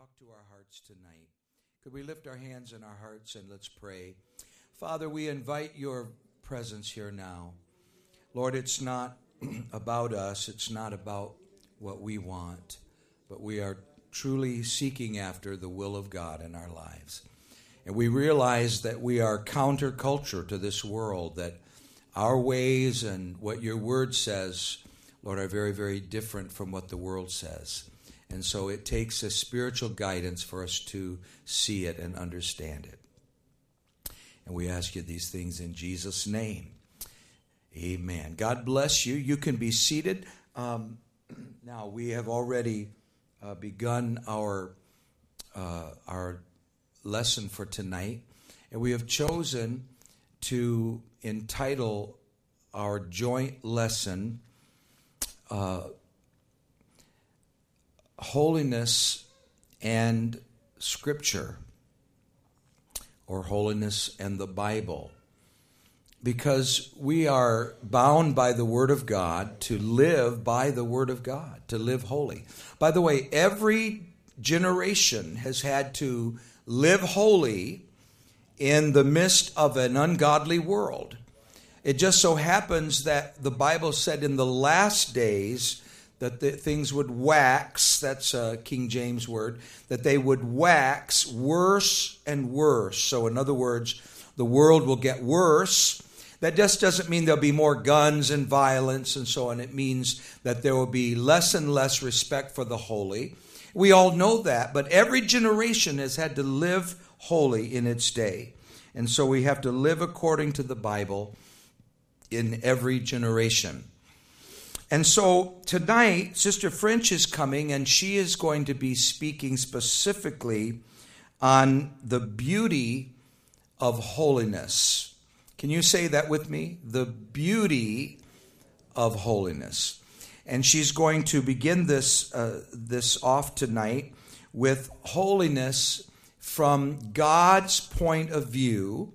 talk to our hearts tonight. Could we lift our hands and our hearts and let's pray? Father, we invite your presence here now. Lord, it's not about us, it's not about what we want, but we are truly seeking after the will of God in our lives. And we realize that we are counterculture to this world, that our ways and what your word says, Lord, are very, very different from what the world says. And so it takes a spiritual guidance for us to see it and understand it. And we ask you these things in Jesus' name. Amen. God bless you. You can be seated. Um, now, we have already uh, begun our, uh, our lesson for tonight, and we have chosen to entitle our joint lesson uh, Holiness and Scripture, or Holiness and the Bible. Because we are bound by the Word of God to live by the Word of God, to live holy. By the way, every generation has had to live holy in the midst of an ungodly world. It just so happens that the Bible said in the last days that the, things would wax, that's a King James word, that they would wax worse and worse. So, in other words, the world will get worse. That just doesn't mean there'll be more guns and violence and so on. It means that there will be less and less respect for the holy. We all know that, but every generation has had to live holy in its day. And so we have to live according to the Bible in every generation. And so tonight, Sister French is coming and she is going to be speaking specifically on the beauty of holiness. Can you say that with me? The beauty of holiness. And she's going to begin this, uh, this off tonight with holiness from God's point of view.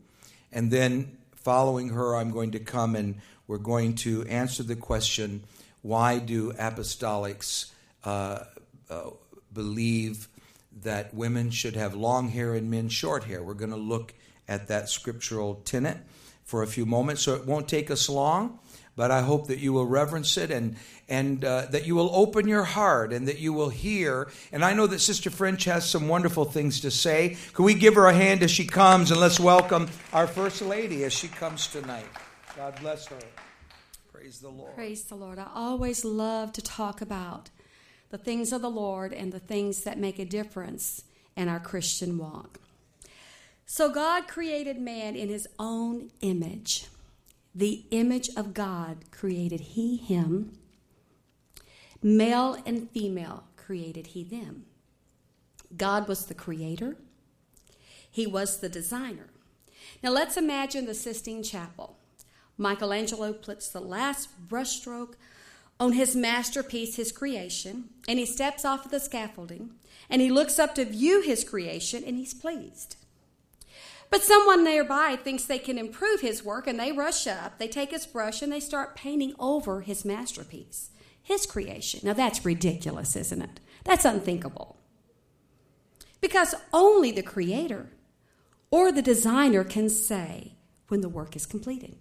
And then following her, I'm going to come and we're going to answer the question why do apostolics uh, uh, believe that women should have long hair and men short hair? We're going to look at that scriptural tenet for a few moments, so it won't take us long. But I hope that you will reverence it and and uh, that you will open your heart and that you will hear. And I know that Sister French has some wonderful things to say. Can we give her a hand as she comes and let's welcome our First Lady as she comes tonight? God bless her. Praise the Lord. Praise the Lord. I always love to talk about the things of the Lord and the things that make a difference in our Christian walk. So, God created man in his own image. The image of God created he him. Male and female created he them. God was the creator, he was the designer. Now let's imagine the Sistine Chapel. Michelangelo puts the last brushstroke on his masterpiece, his creation, and he steps off of the scaffolding and he looks up to view his creation and he's pleased. But someone nearby thinks they can improve his work and they rush up, they take his brush, and they start painting over his masterpiece, his creation. Now that's ridiculous, isn't it? That's unthinkable. Because only the creator or the designer can say when the work is completed.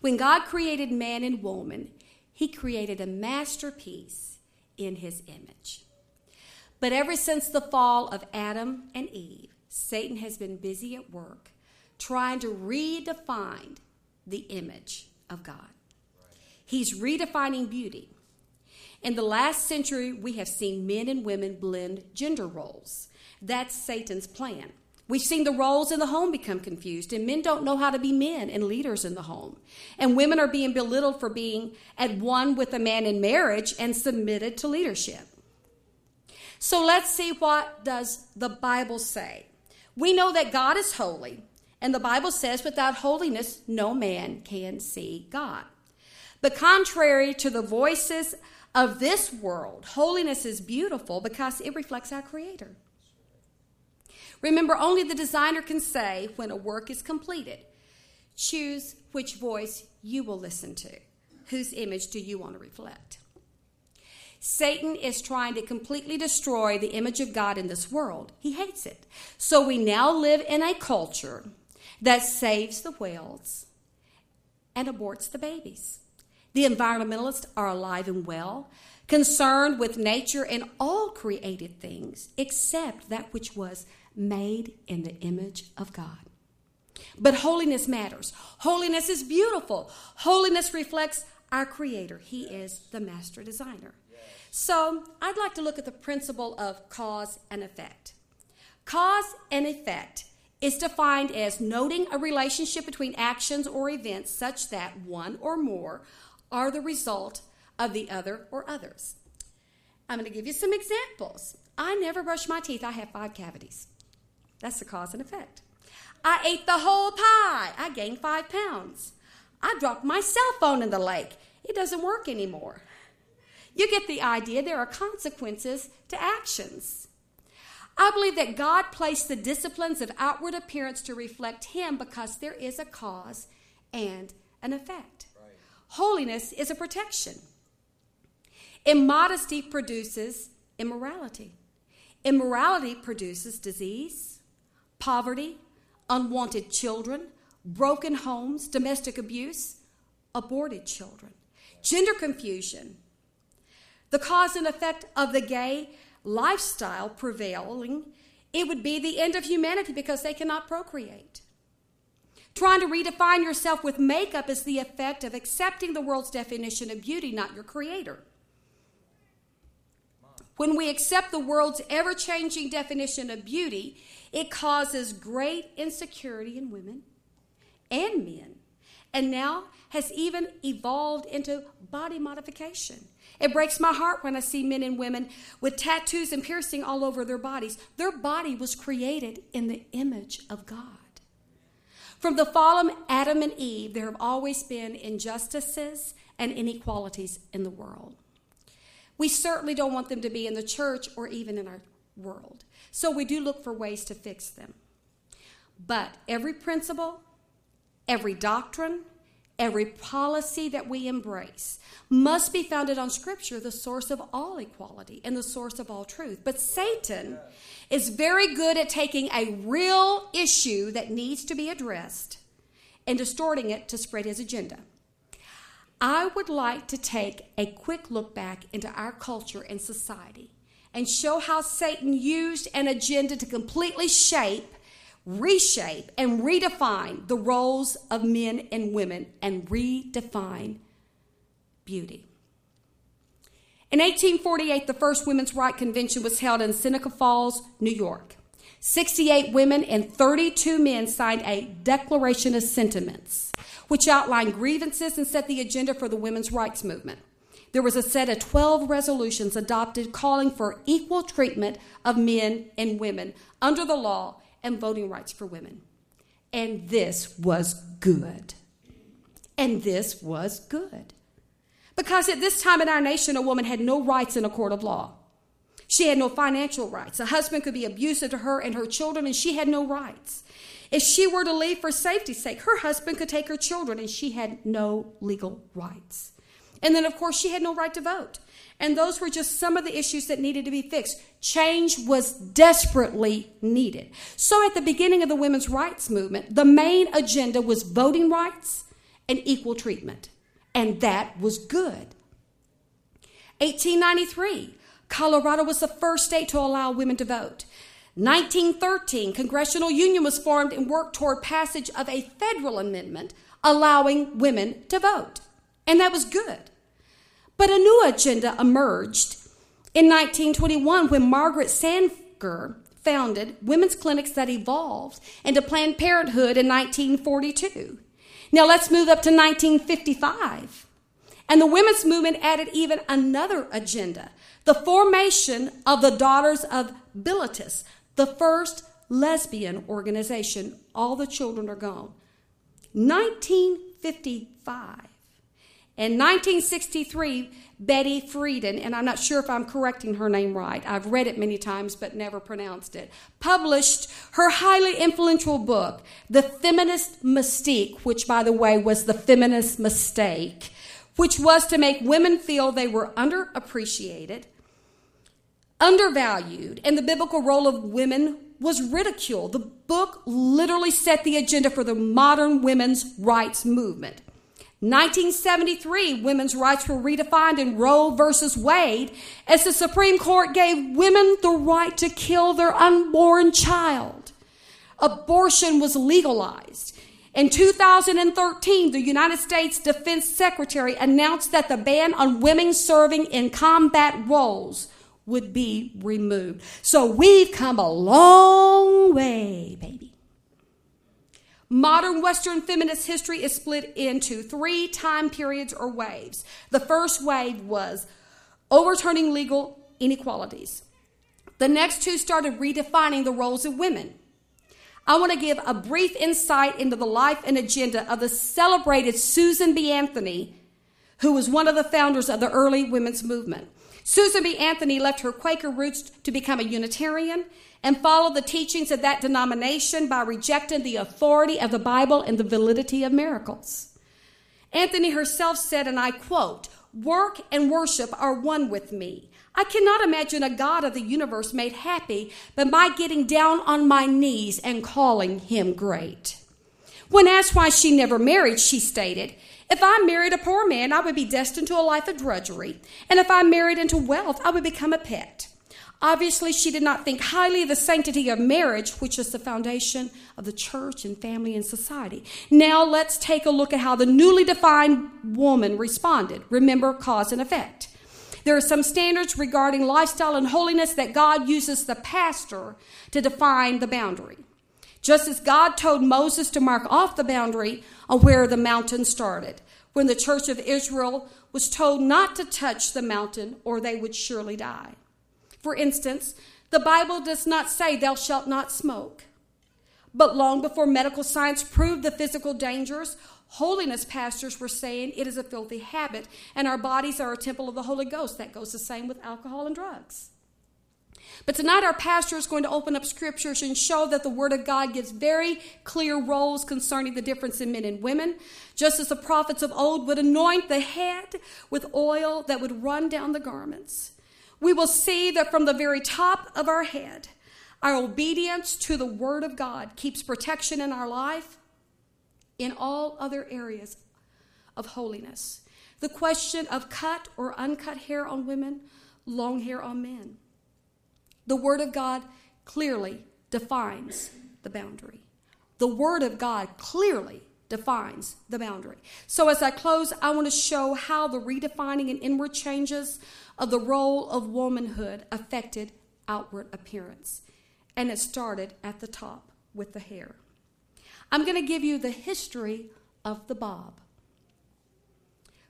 When God created man and woman, he created a masterpiece in his image. But ever since the fall of Adam and Eve, Satan has been busy at work trying to redefine the image of God. He's redefining beauty. In the last century, we have seen men and women blend gender roles. That's Satan's plan. We've seen the roles in the home become confused, and men don't know how to be men and leaders in the home. And women are being belittled for being at one with a man in marriage and submitted to leadership. So let's see what does the Bible say. We know that God is holy, and the Bible says, without holiness, no man can see God. But contrary to the voices of this world, holiness is beautiful because it reflects our Creator. Remember, only the designer can say when a work is completed. Choose which voice you will listen to. Whose image do you want to reflect? Satan is trying to completely destroy the image of God in this world. He hates it. So we now live in a culture that saves the whales and aborts the babies. The environmentalists are alive and well, concerned with nature and all created things except that which was made in the image of God. But holiness matters. Holiness is beautiful. Holiness reflects our Creator, He is the master designer. So I'd like to look at the principle of cause and effect. Cause and effect is defined as noting a relationship between actions or events such that one or more are the result of the other or others. I'm going to give you some examples. I never brush my teeth, I have five cavities. That's the cause and effect. I ate the whole pie, I gained five pounds. I dropped my cell phone in the lake, it doesn't work anymore. You get the idea. There are consequences to actions. I believe that God placed the disciplines of outward appearance to reflect Him because there is a cause and an effect. Right. Holiness is a protection. Immodesty produces immorality. Immorality produces disease, poverty, unwanted children, broken homes, domestic abuse, aborted children, gender confusion, the cause and effect of the gay lifestyle prevailing, it would be the end of humanity because they cannot procreate. Trying to redefine yourself with makeup is the effect of accepting the world's definition of beauty, not your creator. When we accept the world's ever changing definition of beauty, it causes great insecurity in women and men, and now has even evolved into body modification. It breaks my heart when I see men and women with tattoos and piercing all over their bodies. Their body was created in the image of God. From the fallen Adam and Eve, there have always been injustices and inequalities in the world. We certainly don't want them to be in the church or even in our world. So we do look for ways to fix them. But every principle, every doctrine, Every policy that we embrace must be founded on Scripture, the source of all equality and the source of all truth. But Satan is very good at taking a real issue that needs to be addressed and distorting it to spread his agenda. I would like to take a quick look back into our culture and society and show how Satan used an agenda to completely shape reshape and redefine the roles of men and women and redefine beauty. In 1848, the first Women's Right Convention was held in Seneca Falls, New York. 68 women and 32 men signed a Declaration of Sentiments, which outlined grievances and set the agenda for the women's rights movement. There was a set of 12 resolutions adopted calling for equal treatment of men and women under the law and voting rights for women. And this was good. And this was good. Because at this time in our nation, a woman had no rights in a court of law. She had no financial rights. A husband could be abusive to her and her children, and she had no rights. If she were to leave for safety's sake, her husband could take her children, and she had no legal rights. And then, of course, she had no right to vote. And those were just some of the issues that needed to be fixed. Change was desperately needed. So, at the beginning of the women's rights movement, the main agenda was voting rights and equal treatment. And that was good. 1893, Colorado was the first state to allow women to vote. 1913, Congressional Union was formed and worked toward passage of a federal amendment allowing women to vote. And that was good. But a new agenda emerged in 1921 when Margaret Sanger founded women's clinics that evolved into Planned Parenthood in 1942. Now let's move up to 1955. And the women's movement added even another agenda the formation of the Daughters of Bilitis, the first lesbian organization. All the children are gone. 1955. In 1963, Betty Friedan, and I'm not sure if I'm correcting her name right, I've read it many times but never pronounced it, published her highly influential book, The Feminist Mystique, which, by the way, was the feminist mistake, which was to make women feel they were underappreciated, undervalued, and the biblical role of women was ridiculed. The book literally set the agenda for the modern women's rights movement. 1973, women's rights were redefined in Roe versus Wade as the Supreme Court gave women the right to kill their unborn child. Abortion was legalized. In 2013, the United States Defense Secretary announced that the ban on women serving in combat roles would be removed. So we've come a long way, baby. Modern Western feminist history is split into three time periods or waves. The first wave was overturning legal inequalities. The next two started redefining the roles of women. I want to give a brief insight into the life and agenda of the celebrated Susan B. Anthony, who was one of the founders of the early women's movement. Susan B. Anthony left her Quaker roots to become a Unitarian and follow the teachings of that denomination by rejecting the authority of the Bible and the validity of miracles. Anthony herself said, and I quote, Work and worship are one with me. I cannot imagine a God of the universe made happy but by getting down on my knees and calling him great. When asked why she never married, she stated, If I married a poor man, I would be destined to a life of drudgery. And if I married into wealth, I would become a pet. Obviously, she did not think highly of the sanctity of marriage, which is the foundation of the church and family and society. Now, let's take a look at how the newly defined woman responded. Remember cause and effect. There are some standards regarding lifestyle and holiness that God uses the pastor to define the boundary. Just as God told Moses to mark off the boundary on where the mountain started, when the church of Israel was told not to touch the mountain or they would surely die. For instance, the Bible does not say, Thou shalt not smoke. But long before medical science proved the physical dangers, holiness pastors were saying it is a filthy habit and our bodies are a temple of the Holy Ghost. That goes the same with alcohol and drugs. But tonight, our pastor is going to open up scriptures and show that the Word of God gives very clear roles concerning the difference in men and women, just as the prophets of old would anoint the head with oil that would run down the garments we will see that from the very top of our head, our obedience to the Word of God keeps protection in our life in all other areas of holiness. The question of cut or uncut hair on women, long hair on men. The Word of God clearly defines the boundary. The Word of God clearly defines the boundary. So, as I close, I want to show how the redefining and inward changes of the role of womanhood affected outward appearance. And it started at the top with the hair. I'm going to give you the history of the bob.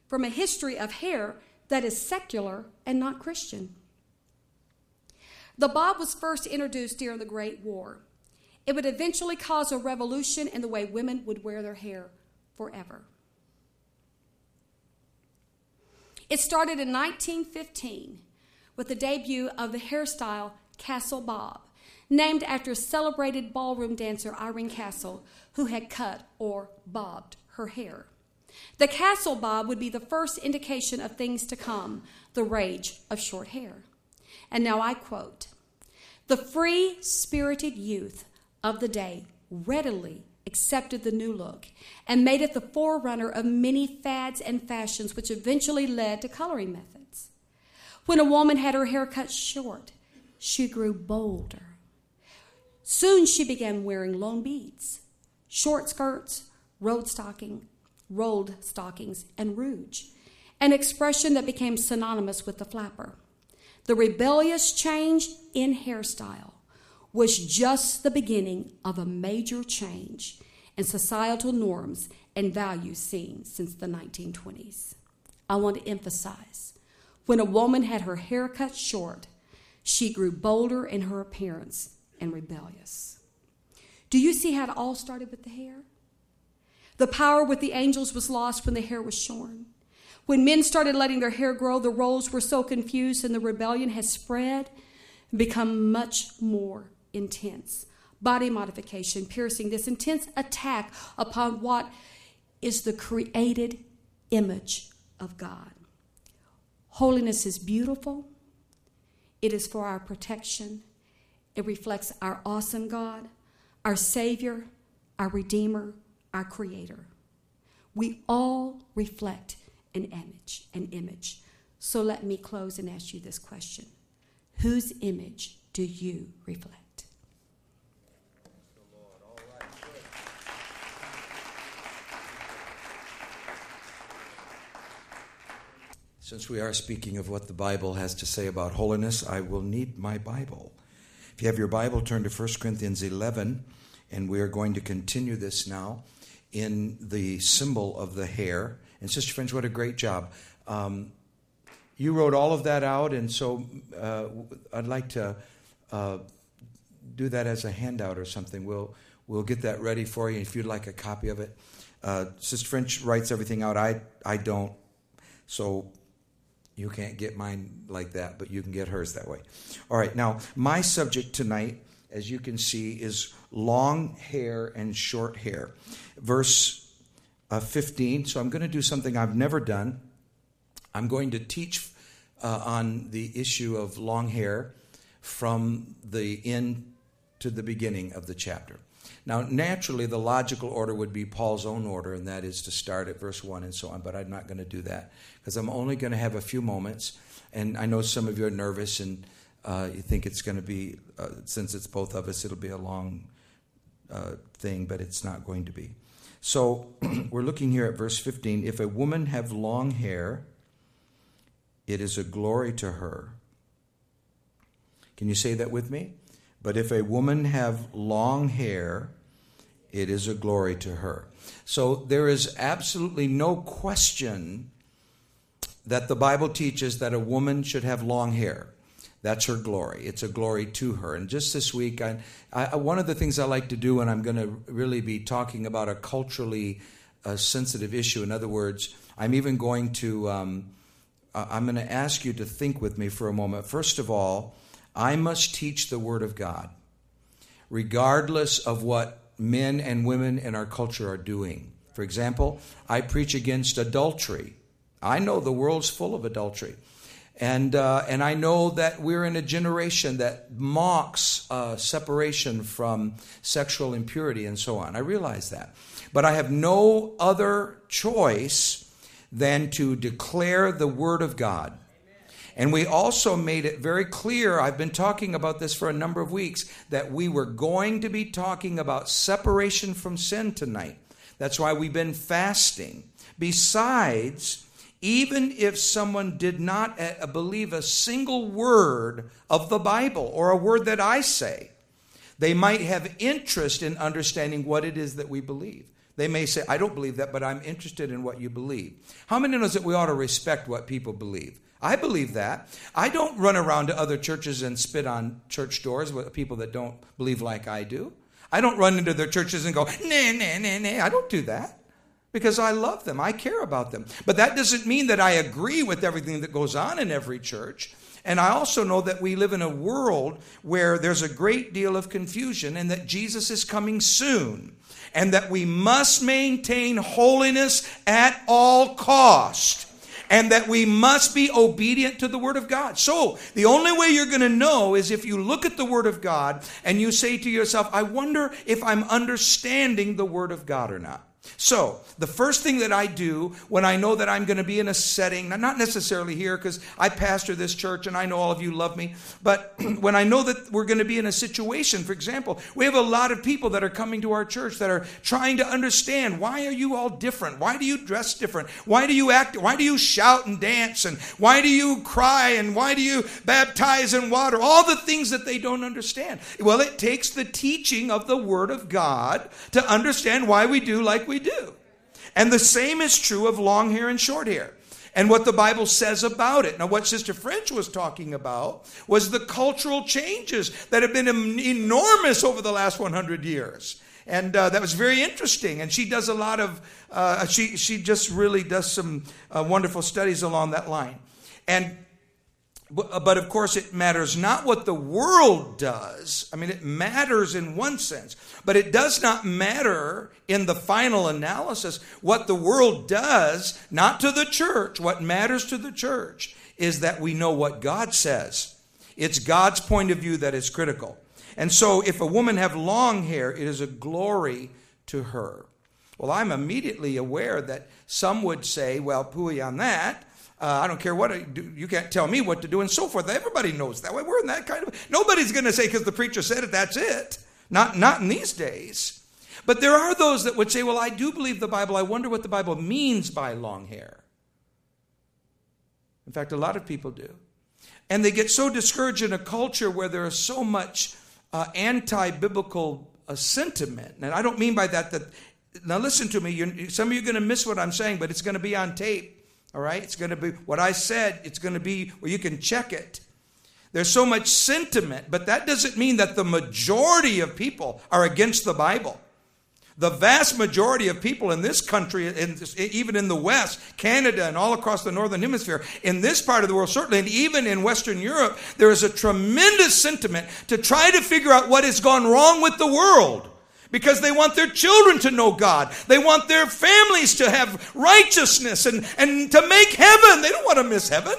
From a history of hair that is secular and not Christian. The bob was first introduced during the Great War. It would eventually cause a revolution in the way women would wear their hair forever. It started in 1915 with the debut of the hairstyle Castle Bob, named after celebrated ballroom dancer Irene Castle, who had cut or bobbed her hair. The Castle Bob would be the first indication of things to come, the rage of short hair. And now I quote The free spirited youth of the day readily accepted the new look and made it the forerunner of many fads and fashions, which eventually led to coloring methods. When a woman had her hair cut short, she grew bolder. Soon she began wearing long beads, short skirts, rolled stocking, rolled stockings, and rouge, an expression that became synonymous with the flapper. The rebellious change in hairstyle was just the beginning of a major change in societal norms and values seen since the 1920s. I want to emphasize when a woman had her hair cut short, she grew bolder in her appearance and rebellious. Do you see how it all started with the hair? The power with the angels was lost when the hair was shorn. When men started letting their hair grow, the roles were so confused and the rebellion has spread and become much more intense. Body modification, piercing, this intense attack upon what is the created image of God. Holiness is beautiful, it is for our protection, it reflects our awesome God, our Savior, our Redeemer, our Creator. We all reflect an image, an image. So let me close and ask you this question. Whose image do you reflect? Since we are speaking of what the Bible has to say about holiness, I will need my Bible. If you have your Bible, turn to 1 Corinthians 11, and we are going to continue this now in the symbol of the hair. And Sister French, what a great job. Um, you wrote all of that out, and so uh, I'd like to uh, do that as a handout or something. We'll we'll get that ready for you if you'd like a copy of it. Uh, Sister French writes everything out. I I don't, so you can't get mine like that, but you can get hers that way. All right. Now my subject tonight, as you can see, is long hair and short hair. Verse uh, 15. So I'm going to do something I've never done. I'm going to teach uh, on the issue of long hair from the end to the beginning of the chapter. Now, naturally, the logical order would be Paul's own order, and that is to start at verse 1 and so on, but I'm not going to do that because I'm only going to have a few moments. And I know some of you are nervous and uh, you think it's going to be, uh, since it's both of us, it'll be a long uh, thing, but it's not going to be. So we're looking here at verse 15. If a woman have long hair, it is a glory to her. Can you say that with me? But if a woman have long hair, it is a glory to her. So there is absolutely no question that the Bible teaches that a woman should have long hair. That's her glory. It's a glory to her. And just this week, I, I, one of the things I like to do when I'm going to really be talking about a culturally uh, sensitive issue, in other words, I'm even going to um, I'm going to ask you to think with me for a moment. First of all, I must teach the Word of God, regardless of what men and women in our culture are doing. For example, I preach against adultery. I know the world's full of adultery. And, uh, and I know that we're in a generation that mocks uh, separation from sexual impurity and so on. I realize that. But I have no other choice than to declare the Word of God. And we also made it very clear, I've been talking about this for a number of weeks, that we were going to be talking about separation from sin tonight. That's why we've been fasting. Besides, even if someone did not uh, believe a single word of the Bible or a word that I say, they might have interest in understanding what it is that we believe. They may say, I don't believe that, but I'm interested in what you believe. How many knows that we ought to respect what people believe? I believe that. I don't run around to other churches and spit on church doors with people that don't believe like I do. I don't run into their churches and go, nah, nah, nah, nah. I don't do that because I love them. I care about them. But that doesn't mean that I agree with everything that goes on in every church. And I also know that we live in a world where there's a great deal of confusion and that Jesus is coming soon and that we must maintain holiness at all cost and that we must be obedient to the Word of God. So, the only way you're going to know is if you look at the Word of God and you say to yourself, I wonder if I'm understanding the Word of God or not. So, the first thing that I do when I know that I'm going to be in a setting, not necessarily here because I pastor this church and I know all of you love me, but when I know that we're going to be in a situation, for example, we have a lot of people that are coming to our church that are trying to understand why are you all different? Why do you dress different? Why do you act? Why do you shout and dance? And why do you cry? And why do you baptize in water? All the things that they don't understand. Well, it takes the teaching of the Word of God to understand why we do like we we do. And the same is true of long hair and short hair and what the Bible says about it. Now, what Sister French was talking about was the cultural changes that have been enormous over the last 100 years. And uh, that was very interesting. And she does a lot of, uh, she, she just really does some uh, wonderful studies along that line. And Uh, but of course, it matters not what the world does. I mean, it matters in one sense, but it does not matter in the final analysis what the world does, not to the church. What matters to the church is that we know what God says. It's God's point of view that is critical. And so, if a woman have long hair, it is a glory to her. Well, I'm immediately aware that some would say, well, pooey on that. Uh, I don't care what I do. You can't tell me what to do and so forth. Everybody knows that way. We're in that kind of. Nobody's going to say because the preacher said it. That's it. Not not in these days. But there are those that would say, "Well, I do believe the Bible. I wonder what the Bible means by long hair." In fact, a lot of people do, and they get so discouraged in a culture where there is so much uh, anti-biblical uh, sentiment. And I don't mean by that that. Now listen to me. You're, some of you are going to miss what I'm saying, but it's going to be on tape. All right? It's going to be what I said, it's going to be where you can check it. There's so much sentiment, but that doesn't mean that the majority of people are against the Bible. The vast majority of people in this country, in even in the West, Canada, and all across the Northern Hemisphere, in this part of the world, certainly, and even in Western Europe, there is a tremendous sentiment to try to figure out what has gone wrong with the world because they want their children to know God. They want their families to have righteousness and, and to make heaven. They don't want to miss heaven.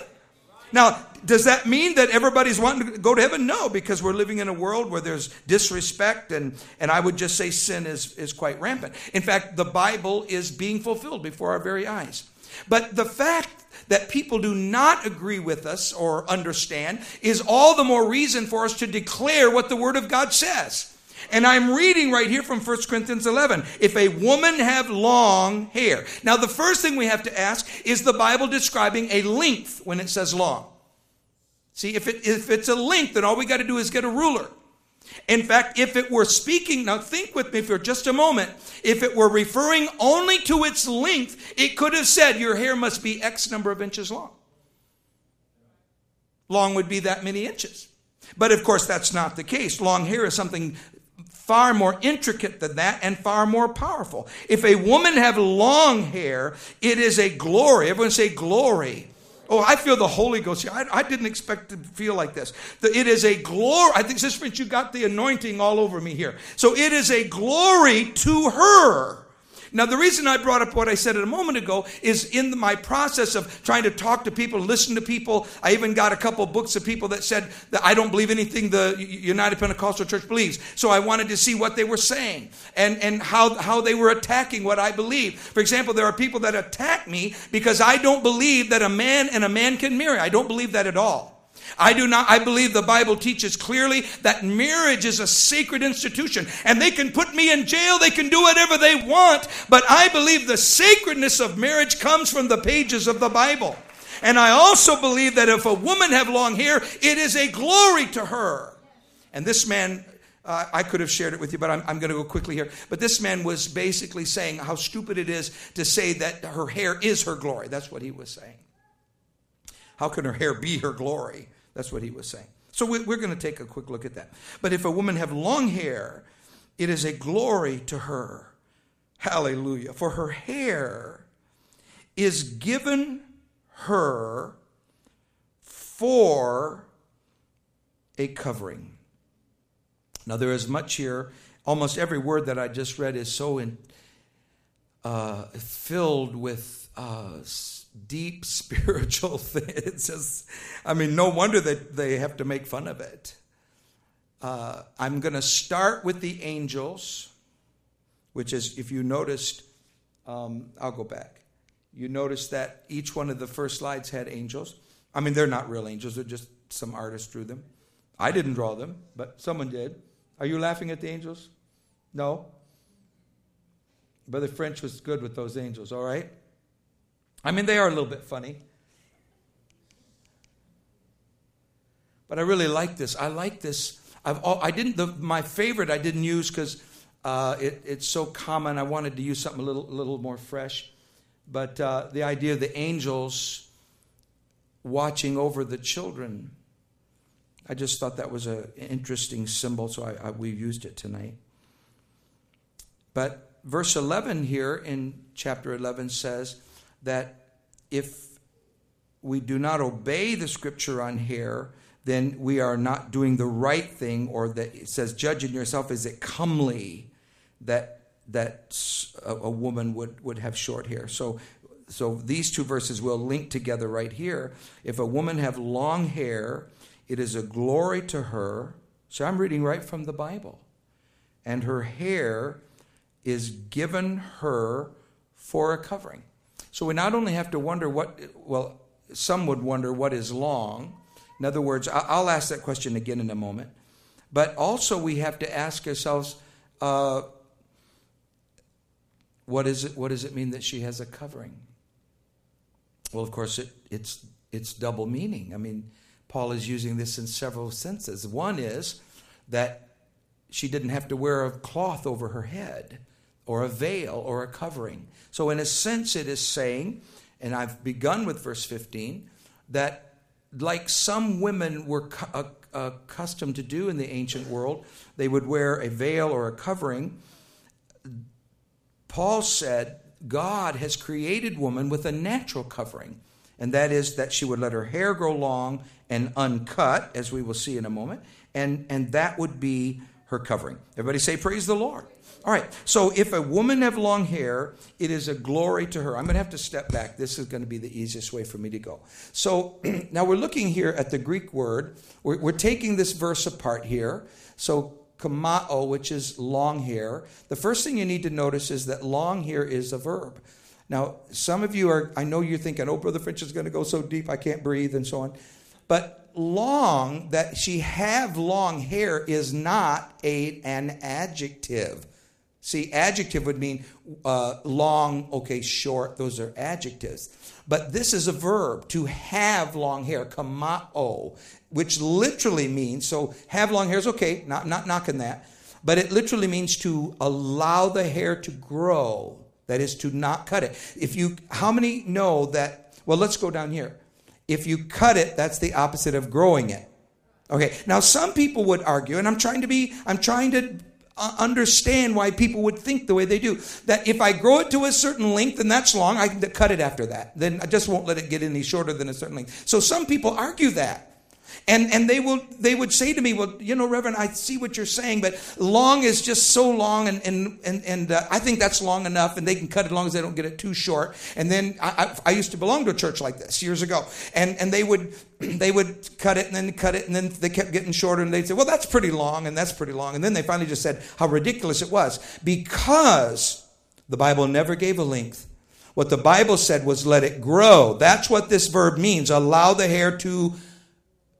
Now, does that mean that everybody's wanting to go to heaven? No, because we're living in a world where there's disrespect and, and I would just say sin is, is quite rampant. In fact, the Bible is being fulfilled before our very eyes. But the fact that people do not agree with us or understand is all the more reason for us to declare what the Word of God says. And I'm reading right here from 1 Corinthians 11. If a woman have long hair. Now, the first thing we have to ask is the Bible describing a length when it says long? See, if, it, if it's a length, then all we got to do is get a ruler. In fact, if it were speaking, now think with me for just a moment. If it were referring only to its length, it could have said your hair must be X number of inches long. Long would be that many inches. But of course, that's not the case. Long hair is something far more intricate than that and far more powerful. If a woman have long hair, it is a glory. Everyone say glory. Oh, I feel the Holy Ghost. I, I didn't expect to feel like this. It is a glory. I think, Sister Prince, you got the anointing all over me here. So it is a glory to her. Now, the reason I brought up what I said a moment ago is in my process of trying to talk to people, listen to people. I even got a couple books of people that said that I don't believe anything the United Pentecostal Church believes. So I wanted to see what they were saying and, and how, how they were attacking what I believe. For example, there are people that attack me because I don't believe that a man and a man can marry. I don't believe that at all. I do not, I believe the Bible teaches clearly that marriage is a sacred institution and they can put me in jail, they can do whatever they want, but I believe the sacredness of marriage comes from the pages of the Bible. And I also believe that if a woman have long hair, it is a glory to her. And this man, uh, I could have shared it with you, but I'm, I'm going to go quickly here. But this man was basically saying how stupid it is to say that her hair is her glory. That's what he was saying. How can her hair be her glory? That's what he was saying. So we're going to take a quick look at that. But if a woman have long hair, it is a glory to her. Hallelujah. For her hair is given her for a covering. Now, there is much here. Almost every word that I just read is so in, uh, filled with uh, deep spiritual thing. It's just, I mean, no wonder that they have to make fun of it. Uh, I'm going to start with the angels, which is, if you noticed, um, I'll go back. You notice that each one of the first slides had angels. I mean, they're not real angels, they're just some artist drew them. I didn't draw them, but someone did. Are you laughing at the angels? No? Brother French was good with those angels, all right? I mean, they are a little bit funny. But I really like this. I like this. I've all, I didn't. The, my favorite I didn't use because uh, it, it's so common. I wanted to use something a little, a little more fresh. But uh, the idea of the angels watching over the children, I just thought that was an interesting symbol, so I, I, we used it tonight. But verse 11 here in chapter 11 says, that if we do not obey the scripture on hair, then we are not doing the right thing, or that it says, judge in yourself, is it comely that that a, a woman would, would have short hair? So so these two verses will link together right here. If a woman have long hair, it is a glory to her. So I'm reading right from the Bible. And her hair is given her for a covering. So we not only have to wonder what, well, some would wonder what is long. In other words, I'll ask that question again in a moment. But also, we have to ask ourselves, uh, what, is it, what does it mean that she has a covering? Well, of course, it, it's, it's double meaning. I mean, Paul is using this in several senses. One is that she didn't have to wear a cloth over her head, or a veil, or a covering. So, in a sense, it is saying, and I've begun with verse 15, that like some women were uh, accustomed to do in the ancient world, they would wear a veil or a covering. Paul said God has created woman with a natural covering, and that is that she would let her hair grow long and uncut, as we will see in a moment, and, and that would be her covering. Everybody say, Praise the Lord. All right, so if a woman have long hair, it is a glory to her. I'm going to have to step back. This is going to be the easiest way for me to go. So now we're looking here at the Greek word. We're, we're taking this verse apart here. So kamao, which is long hair. The first thing you need to notice is that long hair is a verb. Now, some of you are, I know you're thinking, oh, Brother French is going to go so deep, I can't breathe, and so on. But long, that she have long hair, is not a, an adjective. See, adjective would mean uh, long, okay, short, those are adjectives. But this is a verb, to have long hair, kamao which literally means so have long hair is okay, not, not knocking that, but it literally means to allow the hair to grow. That is to not cut it. If you, how many know that? Well, let's go down here. If you cut it, that's the opposite of growing it. Okay. Now, some people would argue, and I'm trying to be, I'm trying to uh, understand why people would think the way they do. That if I grow it to a certain length and that's long, I can cut it after that. Then I just won't let it get any shorter than a certain length. So some people argue that. And, and they, will, they would say to me, Well, you know, Reverend, I see what you're saying, but long is just so long, and, and, and, and uh, I think that's long enough, and they can cut it as long as they don't get it too short. And then I, I, I used to belong to a church like this years ago, and, and they, would, they would cut it and then cut it, and then they kept getting shorter, and they'd say, Well, that's pretty long, and that's pretty long. And then they finally just said how ridiculous it was because the Bible never gave a length. What the Bible said was let it grow. That's what this verb means. Allow the hair to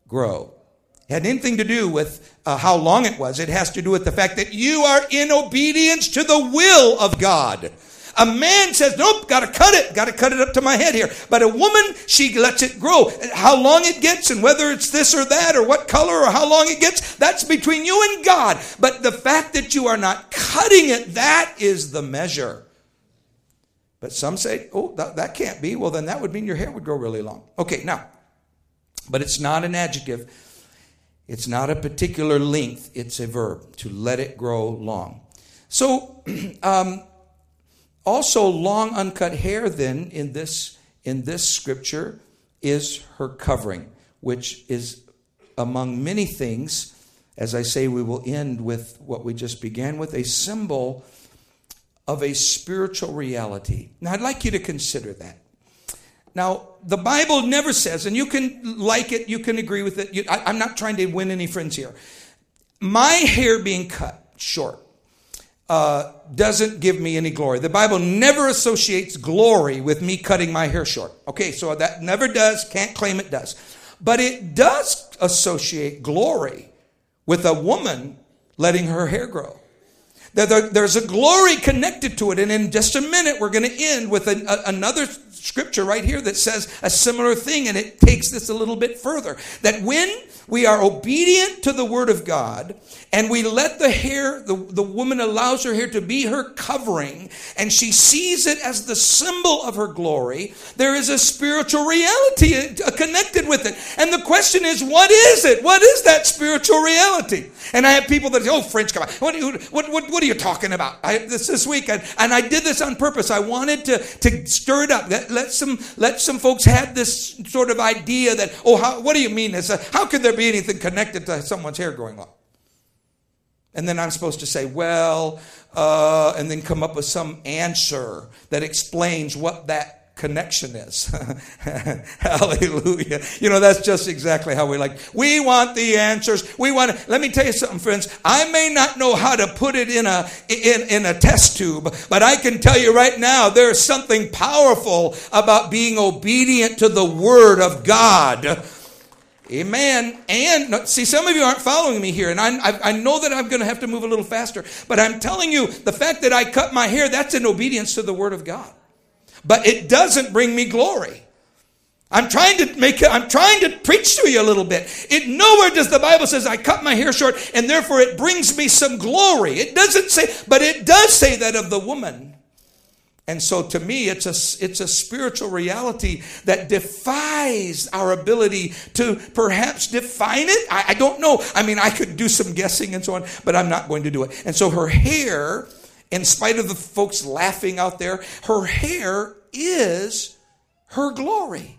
grow. It had anything to do with uh, how long it was. It has to do with the fact that you are in obedience to the will of God. A man says, nope, gotta cut it, gotta cut it up to my head here. But a woman, she lets it grow. How long it gets and whether it's this or that or what color or how long it gets, that's between you and God. But the fact that you are not cutting it, that is the measure. But some say, oh, that, that can't be. Well, then that would mean your hair would grow really long. Okay, now, but it's not an adjective. It's not a particular length. It's a verb to let it grow long. So, um, also long uncut hair. Then in this in this scripture is her covering, which is among many things. As I say, we will end with what we just began with a symbol of a spiritual reality. Now, I'd like you to consider that. Now, the Bible never says, and you can like it, you can agree with it. You, I, I'm not trying to win any friends here. My hair being cut short uh, doesn't give me any glory. The Bible never associates glory with me cutting my hair short. Okay, so that never does, can't claim it does. But it does associate glory with a woman letting her hair grow. There's a glory connected to it. And in just a minute, we're going to end with another scripture right here that says a similar thing, and it takes this a little bit further. That when we are obedient to the word of God and we let the hair, the, the woman allows her hair to be her covering, and she sees it as the symbol of her glory, there is a spiritual reality uh, connected with it. And the question is, what is it? What is that spiritual reality? And I have people that say, oh, French, come on. What, what, what, what are you talking about? I, this, this week, and, and I did this on purpose. I wanted to, to stir it up. That, let, some let some folks have this sort of idea that oh how, what do you mean? Is how could there be anything connected to someone's hair growing long and then i'm supposed to say well uh, and then come up with some answer that explains what that connection is. Hallelujah. You know, that's just exactly how we like. We want the answers. We want to, let me tell you something, friends. I may not know how to put it in a, in, in a test tube, but I can tell you right now, there's something powerful about being obedient to the word of God. Amen. And see, some of you aren't following me here, and I, I know that I'm going to have to move a little faster, but I'm telling you, the fact that I cut my hair, that's in obedience to the Word of God but it doesn't bring me glory. I'm trying to make I'm trying to preach to you a little bit. It nowhere does the Bible says I cut my hair short and therefore it brings me some glory. It doesn't say, but it does say that of the woman. And so to me, it's a, it's a spiritual reality that defies our ability to perhaps define it. I, I don't know. I mean, I could do some guessing and so on, but I'm not going to do it. And so her hair in spite of the folks laughing out there, her hair is her glory.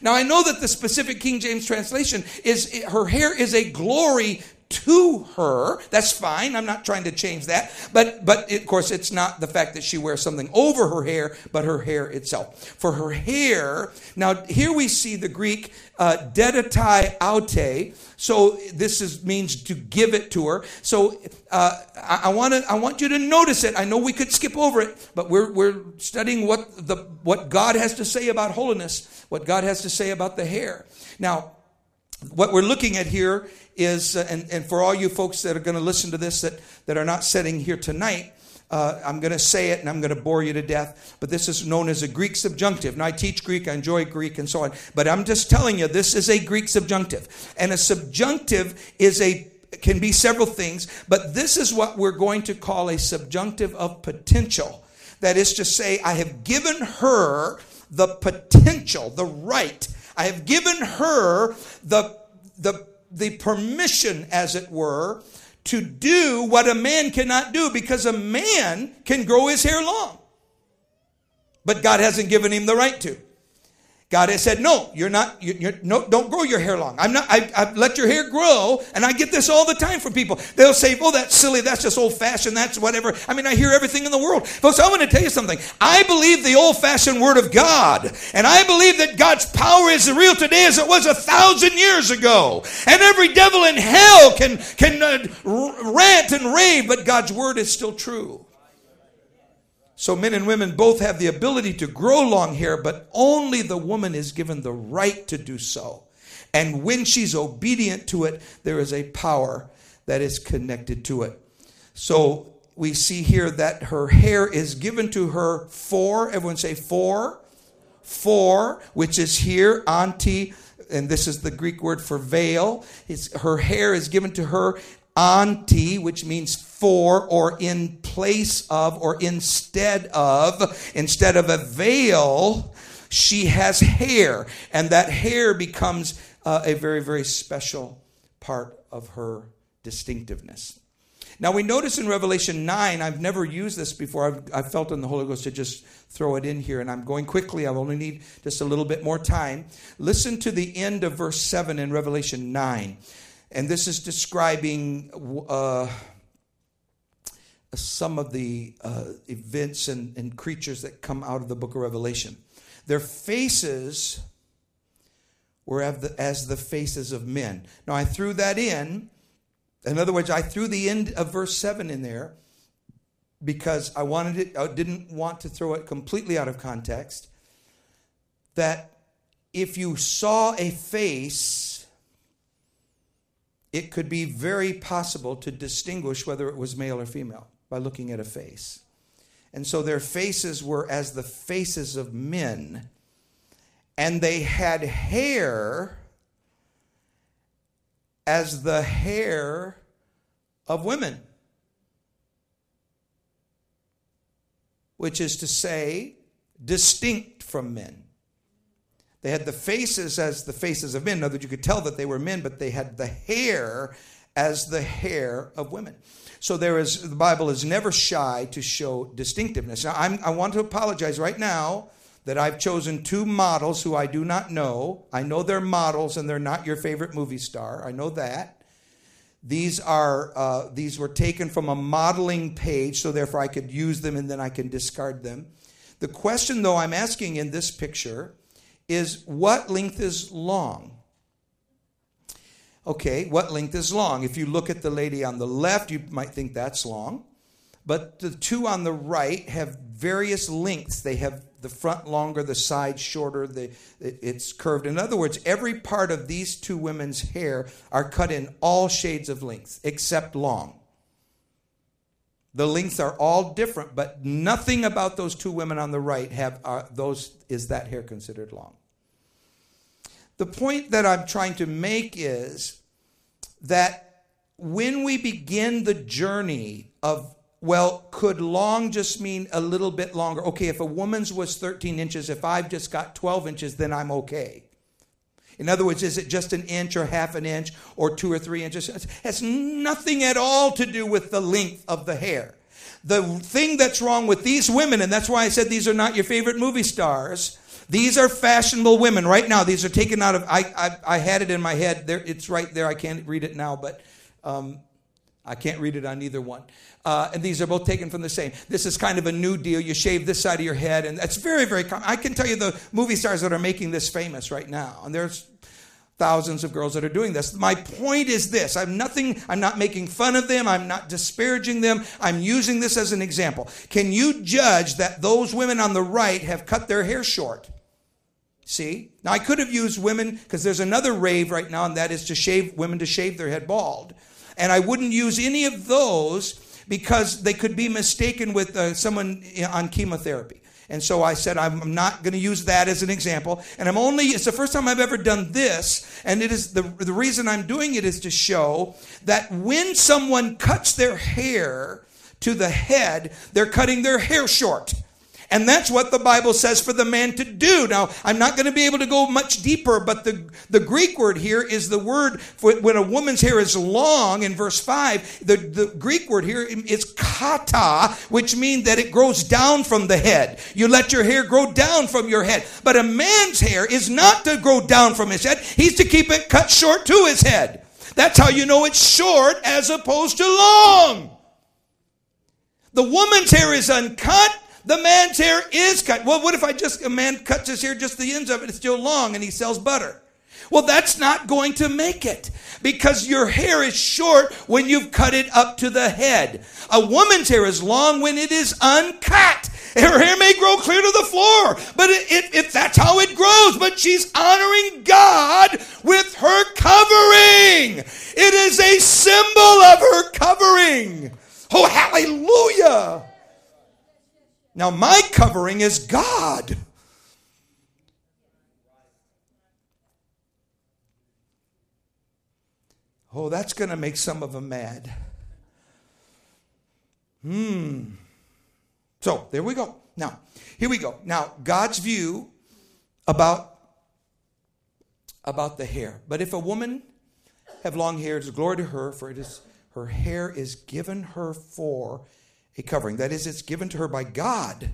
Now I know that the specific King James translation is her hair is a glory to her. That's fine. I'm not trying to change that. But but of course it's not the fact that she wears something over her hair, but her hair itself. For her hair, now here we see the Greek uh, deditai aute. So this is means to give it to her. So uh, I, I want I want you to notice it. I know we could skip over it, but we're we're studying what the what God has to say about holiness, what God has to say about the hair. Now, what we're looking at here is, uh, and, and for all you folks that are going to listen to this that, that are not sitting here tonight, uh, I'm going to say it and I'm going to bore you to death, but this is known as a Greek subjunctive. Now, I teach Greek, I enjoy Greek, and so on, but I'm just telling you, this is a Greek subjunctive. And a subjunctive is a can be several things, but this is what we're going to call a subjunctive of potential. That is to say, I have given her the potential, the right. I have given her the, the the permission, as it were, to do what a man cannot do because a man can grow his hair long. But God hasn't given him the right to. God has said, no, you're not, you're, you're, no, don't grow your hair long. I'm not, I, I let your hair grow. And I get this all the time from people. They'll say, oh, that's silly. That's just old fashioned. That's whatever. I mean, I hear everything in the world. Folks, I want to tell you something. I believe the old fashioned word of God. And I believe that God's power is as real today as it was a thousand years ago. And every devil in hell can, can uh, rant and rave, but God's word is still true. So men and women both have the ability to grow long hair, but only the woman is given the right to do so. And when she's obedient to it, there is a power that is connected to it. So we see here that her hair is given to her for, everyone say for, for, which is here, anti, and this is the Greek word for veil. It's, her hair is given to her anti, which means for or in place of or instead of. Instead of a veil, she has hair, and that hair becomes uh, a very, very special part of her distinctiveness. Now we notice in Revelation 9, I've never used this before. I've, I've, felt in the Holy Ghost to just throw it in here, and I'm going quickly. I only need just a little bit more time. Listen to the end of verse 7 in Revelation 9. And this is describing uh, some of the uh, events and, and creatures that come out of the book of Revelation. Their faces were as the, as the faces of men. Now, I threw that in. In other words, I threw the end of verse 7 in there because I wanted it, I didn't want to throw it completely out of context. That if you saw a face, it could be very possible to distinguish whether it was male or female by looking at a face. And so their faces were as the faces of men, and they had hair as the hair of women. Which is to say, distinct from men. They had the faces as the faces of men. In other words, you could tell that they were men, but they had the hair as the hair of women. So there is the Bible is never shy to show distinctiveness. Now I'm, i want to apologize right now that I've chosen two models who I do not know. I know they're models and they're not your favorite movie star. I know that. These are uh, these were taken from a modeling page, so therefore I could use them and then I can discard them. The question, though, I'm asking in this picture is what length is long? Okay, what length is long? If you look at the lady on the left, you might think that's long. But the two on the right have various lengths. They have the front longer, the side shorter, the, it, it's curved. In other words, every part of these two women's hair are cut in all shades of length except long. The lengths are all different, but nothing about those two women on the right have uh, those is that hair considered long. The point that I'm trying to make is that when we begin the journey of well, could long just mean a little bit longer? Okay, if a woman's was 13 inches, if I've just got 12 inches, then I'm okay. In other words, is it just an inch or half an inch or two or three inches? It has nothing at all to do with the length of the hair. The thing that's wrong with these women, and that's why I said these are not your favorite movie stars. These are fashionable women right now. These are taken out of. I I, I had it in my head. There, it's right there. I can't read it now, but um, I can't read it on either one. Uh, and these are both taken from the same. This is kind of a new deal. You shave this side of your head, and that's very, very common. I can tell you the movie stars that are making this famous right now, and there's thousands of girls that are doing this. My point is this I'm nothing, I'm not making fun of them, I'm not disparaging them, I'm using this as an example. Can you judge that those women on the right have cut their hair short? See? Now I could have used women because there's another rave right now, and that is to shave women to shave their head bald. And I wouldn't use any of those because they could be mistaken with uh, someone on chemotherapy. And so I said, I'm not going to use that as an example. And I'm only, it's the first time I've ever done this. And it is the, the reason I'm doing it is to show that when someone cuts their hair to the head, they're cutting their hair short. And that's what the Bible says for the man to do. Now, I'm not going to be able to go much deeper, but the, the Greek word here is the word for when a woman's hair is long in verse 5. The, the Greek word here is kata, which means that it grows down from the head. You let your hair grow down from your head. But a man's hair is not to grow down from his head, he's to keep it cut short to his head. That's how you know it's short as opposed to long. The woman's hair is uncut the man's hair is cut. Well, what if I just, a man cuts his hair just the ends of it, it's still long, and he sells butter? Well, that's not going to make it because your hair is short when you've cut it up to the head. A woman's hair is long when it is uncut. Her hair may grow clear to the floor, but it, it, that's how it grows. But she's honoring God with her covering. It is a symbol of her covering. Oh, hallelujah. Now, my covering is God. Oh, that's going to make some of them mad. Hmm. So, there we go. Now, here we go. Now, God's view about about the hair. But if a woman have long hair, it is a glory to her, for it is her hair is given her for a covering. That is, it's given to her by God.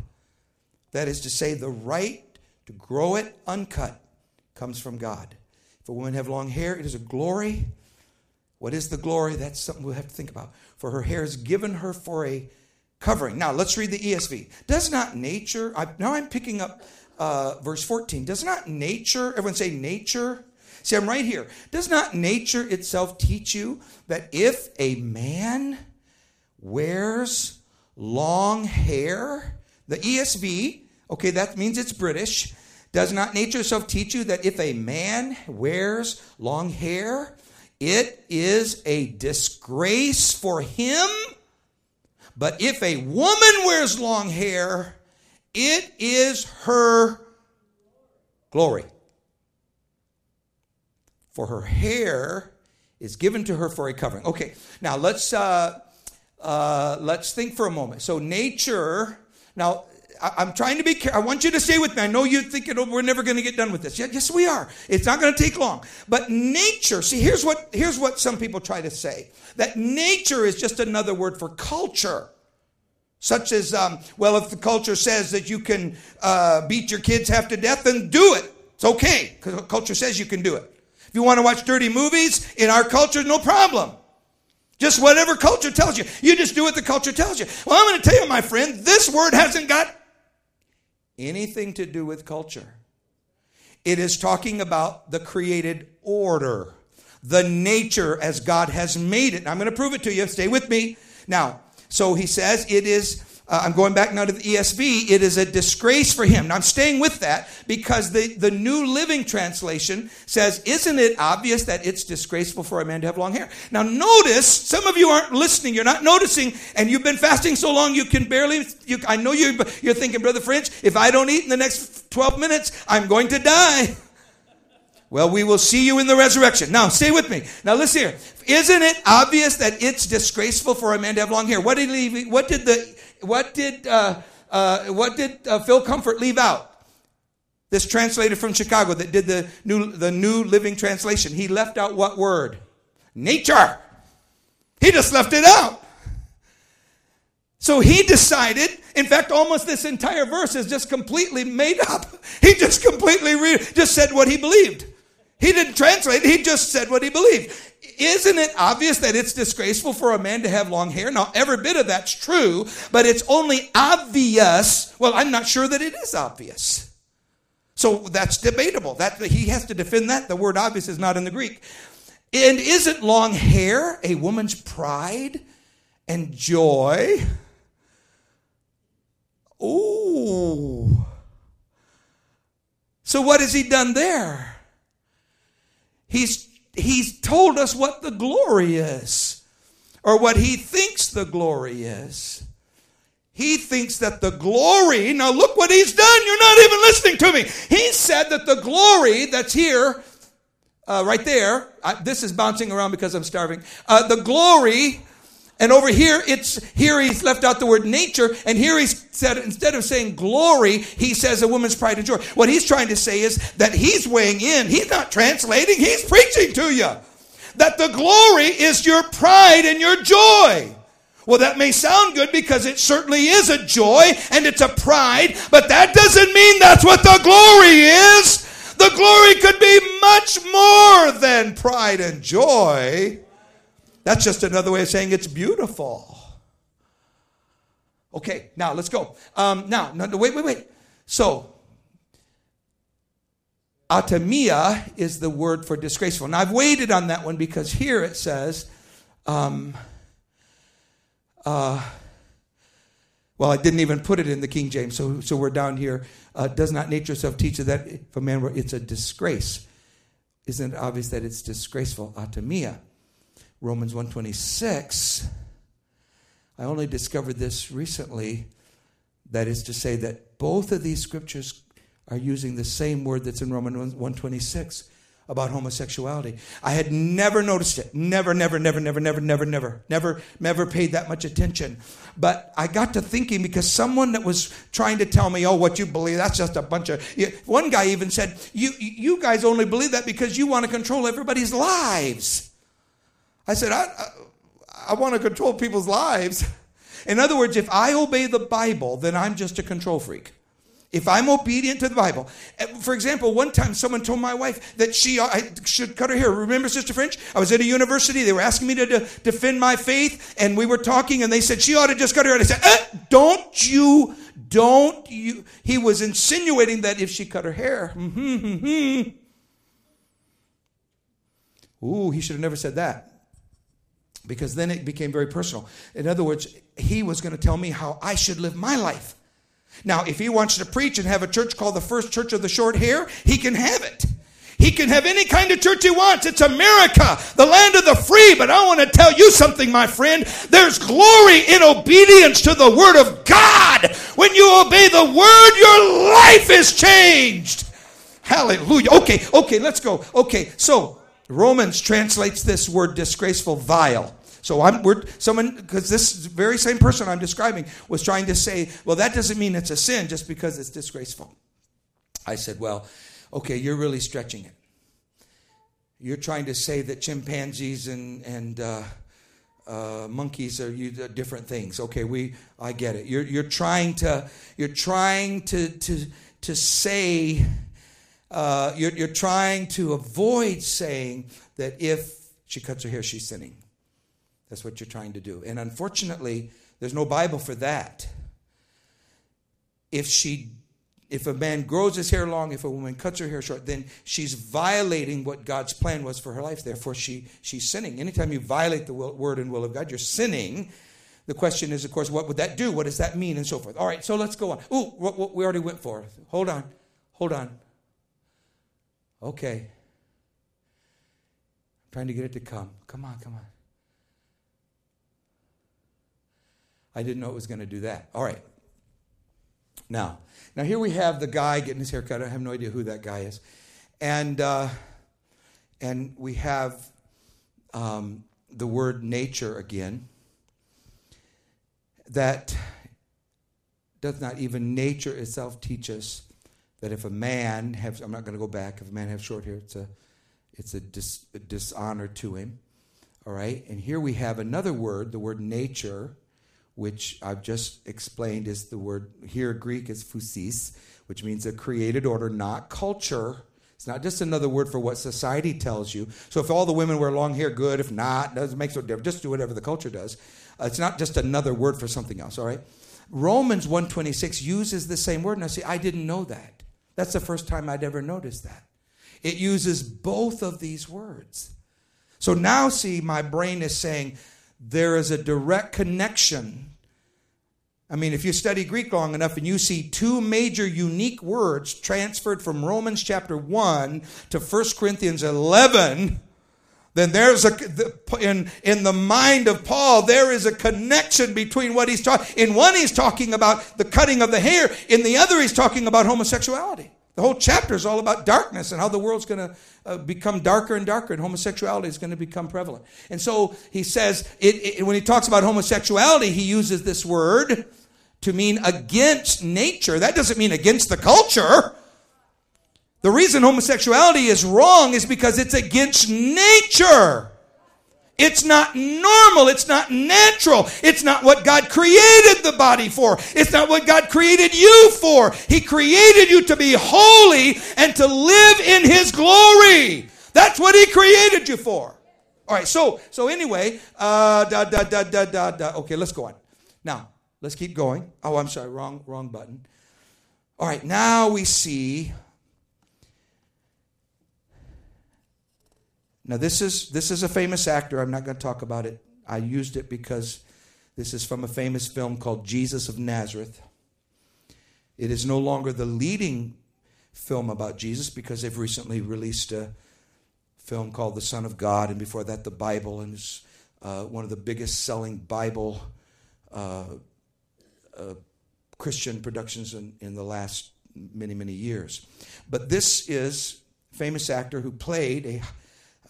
That is to say, the right to grow it uncut comes from God. If a woman have long hair, it is a glory. What is the glory? That's something we'll have to think about. For her hair is given her for a covering. Now, let's read the ESV. Does not nature, I, now I'm picking up uh, verse 14. Does not nature, everyone say nature? See, I'm right here. Does not nature itself teach you that if a man wears long hair. The ESV, okay, that means it's British. Does not nature itself teach you that if a man wears long hair, it is a disgrace for him? But if a woman wears long hair, it is her glory. For her hair is given to her for a covering. Okay, now let's uh, uh, let's think for a moment. So, nature, now, I, am trying to be. I want you to stay with me. I know you think it, we're never going to get done with this. Yes, we are. It's not going to take long. But nature, see, here's what, here's what some people try to say that nature is just another word for culture. Such as, um, well, if the culture says that you can uh, beat your kids half to death, then do it. It's okay, because culture says you can do it. If you want to watch dirty movies in our culture, no problem. Just whatever culture tells you. You just do what the culture tells you. Well, I'm going to tell you, my friend, this word hasn't got anything to do with culture. It is talking about the created order, the nature as God has made it. I'm going to prove it to you. Stay with me. Now, so he says it is uh, I'm going back now to the ESV. It is a disgrace for him. Now I'm staying with that because the, the New Living Translation says, Isn't it obvious that it's disgraceful for a man to have long hair? Now notice, some of you aren't listening. You're not noticing, and you've been fasting so long you can barely, you, I know you're, you're thinking, Brother French, if I don't eat in the next 12 minutes, I'm going to die. Well, we will see you in the resurrection. Now, stay with me. Now, listen here. Isn't it obvious that it's disgraceful for a man to have long hair? What did he, what did the what did uh, uh, what did uh, Phil Comfort leave out? This translator from Chicago that did the new the New Living Translation. He left out what word? Nature. He just left it out. So he decided, in fact, almost this entire verse is just completely made up. He just completely re- just said what he believed. He didn't translate, he just said what he believed. Isn't it obvious that it's disgraceful for a man to have long hair? Now, every bit of that's true, but it's only obvious. Well, I'm not sure that it is obvious. So that's debatable. That he has to defend that. The word obvious is not in the Greek. And isn't long hair a woman's pride and joy? Ooh. So what has he done there? He's he's told us what the glory is, or what he thinks the glory is. He thinks that the glory, now look what he's done. You're not even listening to me. He said that the glory that's here, uh, right there, I, this is bouncing around because I'm starving. Uh, the glory and over here, it's here he's left out the word nature, and here he's said instead of saying glory, he says a woman's pride and joy. What he's trying to say is that he's weighing in. He's not translating, he's preaching to you. That the glory is your pride and your joy. Well, that may sound good because it certainly is a joy and it's a pride, but that doesn't mean that's what the glory is. The glory could be much more than pride and joy. That's just another way of saying it's beautiful. Okay, now let's go. Um, now, no, wait, wait, wait. So, atamia is the word for disgraceful. Now, I've waited on that one because here it says, um, uh, well, I didn't even put it in the King James, so, so we're down here. Uh, does not nature itself teach that if a man were, it's a disgrace? Isn't it obvious that it's disgraceful? Atamia. Romans 126. I only discovered this recently. That is to say that both of these scriptures are using the same word that's in Romans 126 about homosexuality. I had never noticed it. Never, never, never, never, never, never, never, never, never paid that much attention. But I got to thinking because someone that was trying to tell me, oh, what you believe, that's just a bunch of. One guy even said, you, you guys only believe that because you want to control everybody's lives. I said, I, I, I want to control people's lives. In other words, if I obey the Bible, then I'm just a control freak. If I'm obedient to the Bible. Eh, for example, one time someone told my wife that she uh, should cut her hair. Remember, Sister French? I was at a university. They were asking me to, to defend my faith, and we were talking, and they said she ought to just cut her hair. And I said, eh, Don't you, don't you. He was insinuating that if she cut her hair, mm-hmm, mm-hmm. Ooh, he should have never said that because then it became very personal. In other words, he was going to tell me how I should live my life. Now, if he wants to preach and have a church called the First Church of the Short Hair, he can have it. He can have any kind of church he wants. It's America, the land of the free. But I want to tell you something, my friend. There's glory in obedience to the Word of God. When you obey the Word, your life is changed. Hallelujah. Okay, okay, let's go. Okay, so Romans translates this word disgraceful vile. So I'm we're someone because this very same person I'm describing was trying to say, well, that doesn't mean it's a sin just because it's disgraceful. I said, well, okay, you're really stretching it. You're trying to say that chimpanzees and and uh, uh, monkeys are you, different things. Okay, we I get it. You're you're trying to you're trying to to to say uh, you're you're trying to avoid saying that if she cuts her hair, she's sinning. That's what you're trying to do. And unfortunately, there's no Bible for that. If she if a man grows his hair long, if a woman cuts her hair short, then she's violating what God's plan was for her life. Therefore, she, she's sinning. Anytime you violate the will, word and will of God, you're sinning. The question is, of course, what would that do? What does that mean? And so forth. All right, so let's go on. Ooh, what, what we already went for. Hold on. Hold on. Okay. I'm trying to get it to come. Come on, come on. I didn't know it was going to do that. All right. Now, now here we have the guy getting his hair cut. I have no idea who that guy is, and uh, and we have um, the word nature again. That does not even nature itself teach us that if a man has I'm not going to go back if a man has short hair it's a it's a, dis, a dishonor to him. All right, and here we have another word, the word nature which I've just explained is the word here Greek is phusis, which means a created order, not culture. It's not just another word for what society tells you. So if all the women wear long hair, good. If not, doesn't make no difference. Just do whatever the culture does. Uh, it's not just another word for something else. All right. Romans 126 uses the same word. Now see, I didn't know that. That's the first time I'd ever noticed that. It uses both of these words. So now see, my brain is saying there is a direct connection. I mean, if you study Greek long enough and you see two major unique words transferred from Romans chapter 1 to 1 Corinthians 11, then there's a in in the mind of Paul there is a connection between what he's talking in one he's talking about the cutting of the hair in the other he's talking about homosexuality the whole chapter is all about darkness and how the world's going to uh, become darker and darker and homosexuality is going to become prevalent and so he says it, it, when he talks about homosexuality he uses this word to mean against nature. That doesn't mean against the culture. The reason homosexuality is wrong is because it's against nature. It's not normal. It's not natural. It's not what God created the body for. It's not what God created you for. He created you to be holy and to live in His glory. That's what He created you for. All right. So so anyway, uh, da da da da da da. Okay, let's go on. Now, Let's keep going. Oh, I'm sorry, wrong, wrong button. All right, now we see. Now this is this is a famous actor. I'm not going to talk about it. I used it because this is from a famous film called Jesus of Nazareth. It is no longer the leading film about Jesus because they've recently released a film called The Son of God, and before that, the Bible, and it's uh, one of the biggest selling Bible uh, uh, Christian productions in, in the last many, many years. But this is famous actor who played a,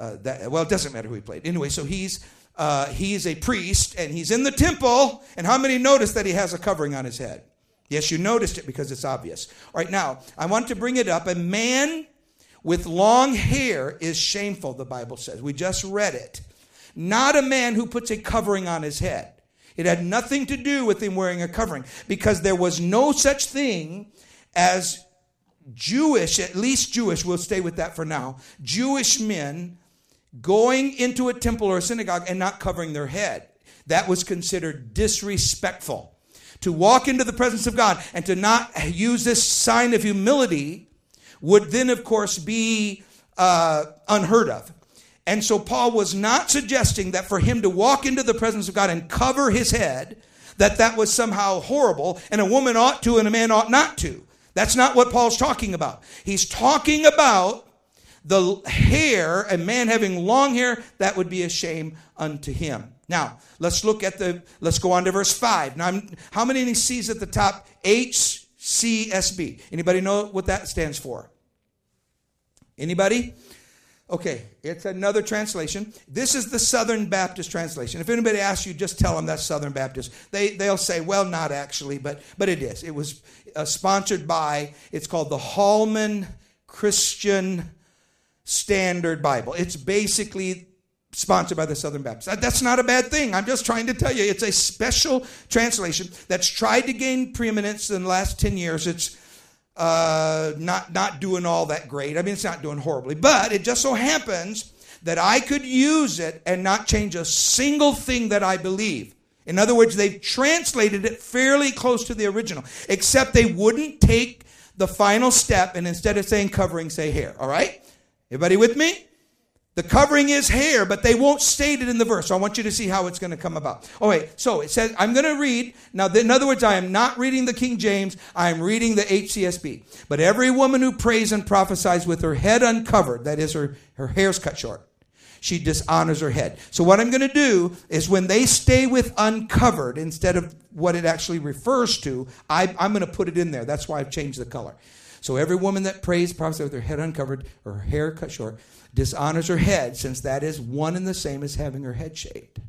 uh, that, well, it doesn't matter who he played. Anyway, so he's, uh, he's a priest and he's in the temple. And how many noticed that he has a covering on his head? Yes, you noticed it because it's obvious. All right, now, I want to bring it up. A man with long hair is shameful, the Bible says. We just read it. Not a man who puts a covering on his head. It had nothing to do with him wearing a covering because there was no such thing as Jewish, at least Jewish, we'll stay with that for now, Jewish men going into a temple or a synagogue and not covering their head. That was considered disrespectful. To walk into the presence of God and to not use this sign of humility would then, of course, be uh, unheard of. And so Paul was not suggesting that for him to walk into the presence of God and cover his head, that that was somehow horrible and a woman ought to and a man ought not to. That's not what Paul's talking about. He's talking about the hair, a man having long hair, that would be a shame unto him. Now, let's look at the, let's go on to verse 5. Now, how many C's at the top? HCSB. Anybody know what that stands for? Anybody? Okay, it's another translation. This is the Southern Baptist translation. If anybody asks you, just tell them that's Southern Baptist. They, they'll say, well, not actually, but, but it is. It was uh, sponsored by, it's called the Holman Christian Standard Bible. It's basically sponsored by the Southern Baptist. That's not a bad thing. I'm just trying to tell you it's a special translation that's tried to gain preeminence in the last 10 years. It's uh, not, not doing all that great. I mean, it's not doing horribly, but it just so happens that I could use it and not change a single thing that I believe. In other words, they've translated it fairly close to the original, except they wouldn't take the final step and instead of saying covering, say hair. All right? Everybody with me? The covering is hair, but they won't state it in the verse. So I want you to see how it's going to come about. Oh, wait. So it says, I'm going to read. Now, in other words, I am not reading the King James. I am reading the HCSB. But every woman who prays and prophesies with her head uncovered, that is, her, her hair's cut short, she dishonors her head. So what I'm going to do is when they stay with uncovered instead of what it actually refers to, I, I'm going to put it in there. That's why I've changed the color. So every woman that prays, prophesies with her head uncovered, or her hair cut short, dishonors her head, since that is one and the same as having her head shaved.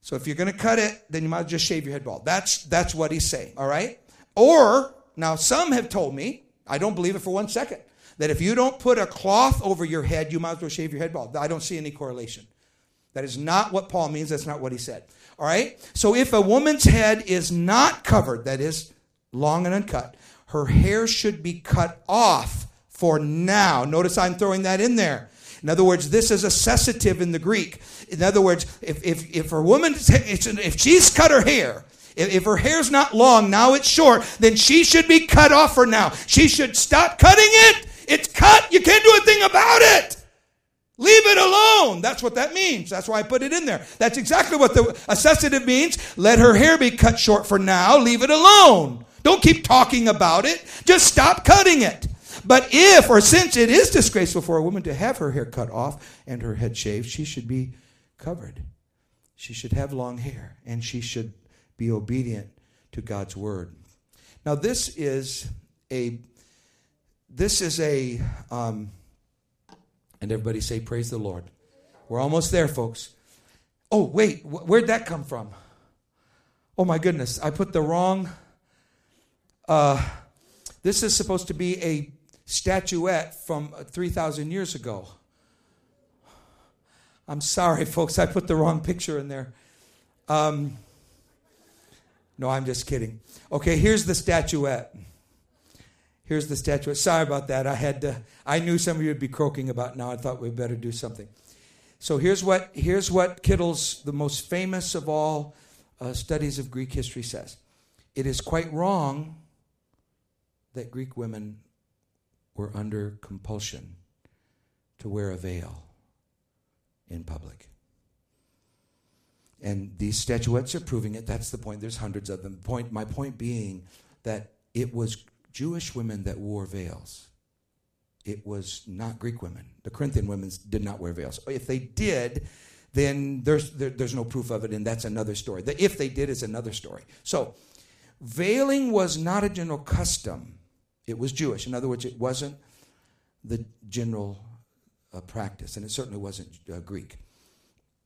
So if you're going to cut it, then you might just shave your head bald. That's that's what he's saying. All right. Or now some have told me, I don't believe it for one second, that if you don't put a cloth over your head, you might as well shave your head bald. I don't see any correlation. That is not what Paul means. That's not what he said. All right. So if a woman's head is not covered, that is long and uncut, her hair should be cut off for now. Notice I'm throwing that in there. In other words, this is a cessative in the Greek. In other words, if, if, if a woman, if she's cut her hair, if, her hair's not long, now it's short, then she should be cut off for now. She should stop cutting it. It's cut. You can't do a thing about it. Leave it alone. That's what that means. That's why I put it in there. That's exactly what the accessative means. Let her hair be cut short for now. Leave it alone. Don't keep talking about it. Just stop cutting it. But if or since it is disgraceful for a woman to have her hair cut off and her head shaved, she should be covered. She should have long hair and she should be obedient to God's word. Now this is a this is a um, and everybody say praise the Lord. We're almost there, folks. Oh wait, where'd that come from? Oh my goodness, I put the wrong. Uh, this is supposed to be a statuette from uh, 3,000 years ago. I'm sorry, folks, I put the wrong picture in there. Um, no, I'm just kidding. Okay, here's the statuette. Here's the statuette. Sorry about that. I had to, I knew some of you would be croaking about now. I thought we'd better do something. So here's what here's what Kittel's the most famous of all uh, studies of Greek history says. It is quite wrong that Greek women were under compulsion to wear a veil in public. And these statuettes are proving it. That's the point. There's hundreds of them. Point, my point being that it was Jewish women that wore veils. It was not Greek women. The Corinthian women did not wear veils. If they did, then there's, there, there's no proof of it, and that's another story. The if they did is another story. So, veiling was not a general custom it was Jewish. In other words, it wasn't the general uh, practice, and it certainly wasn't uh, Greek.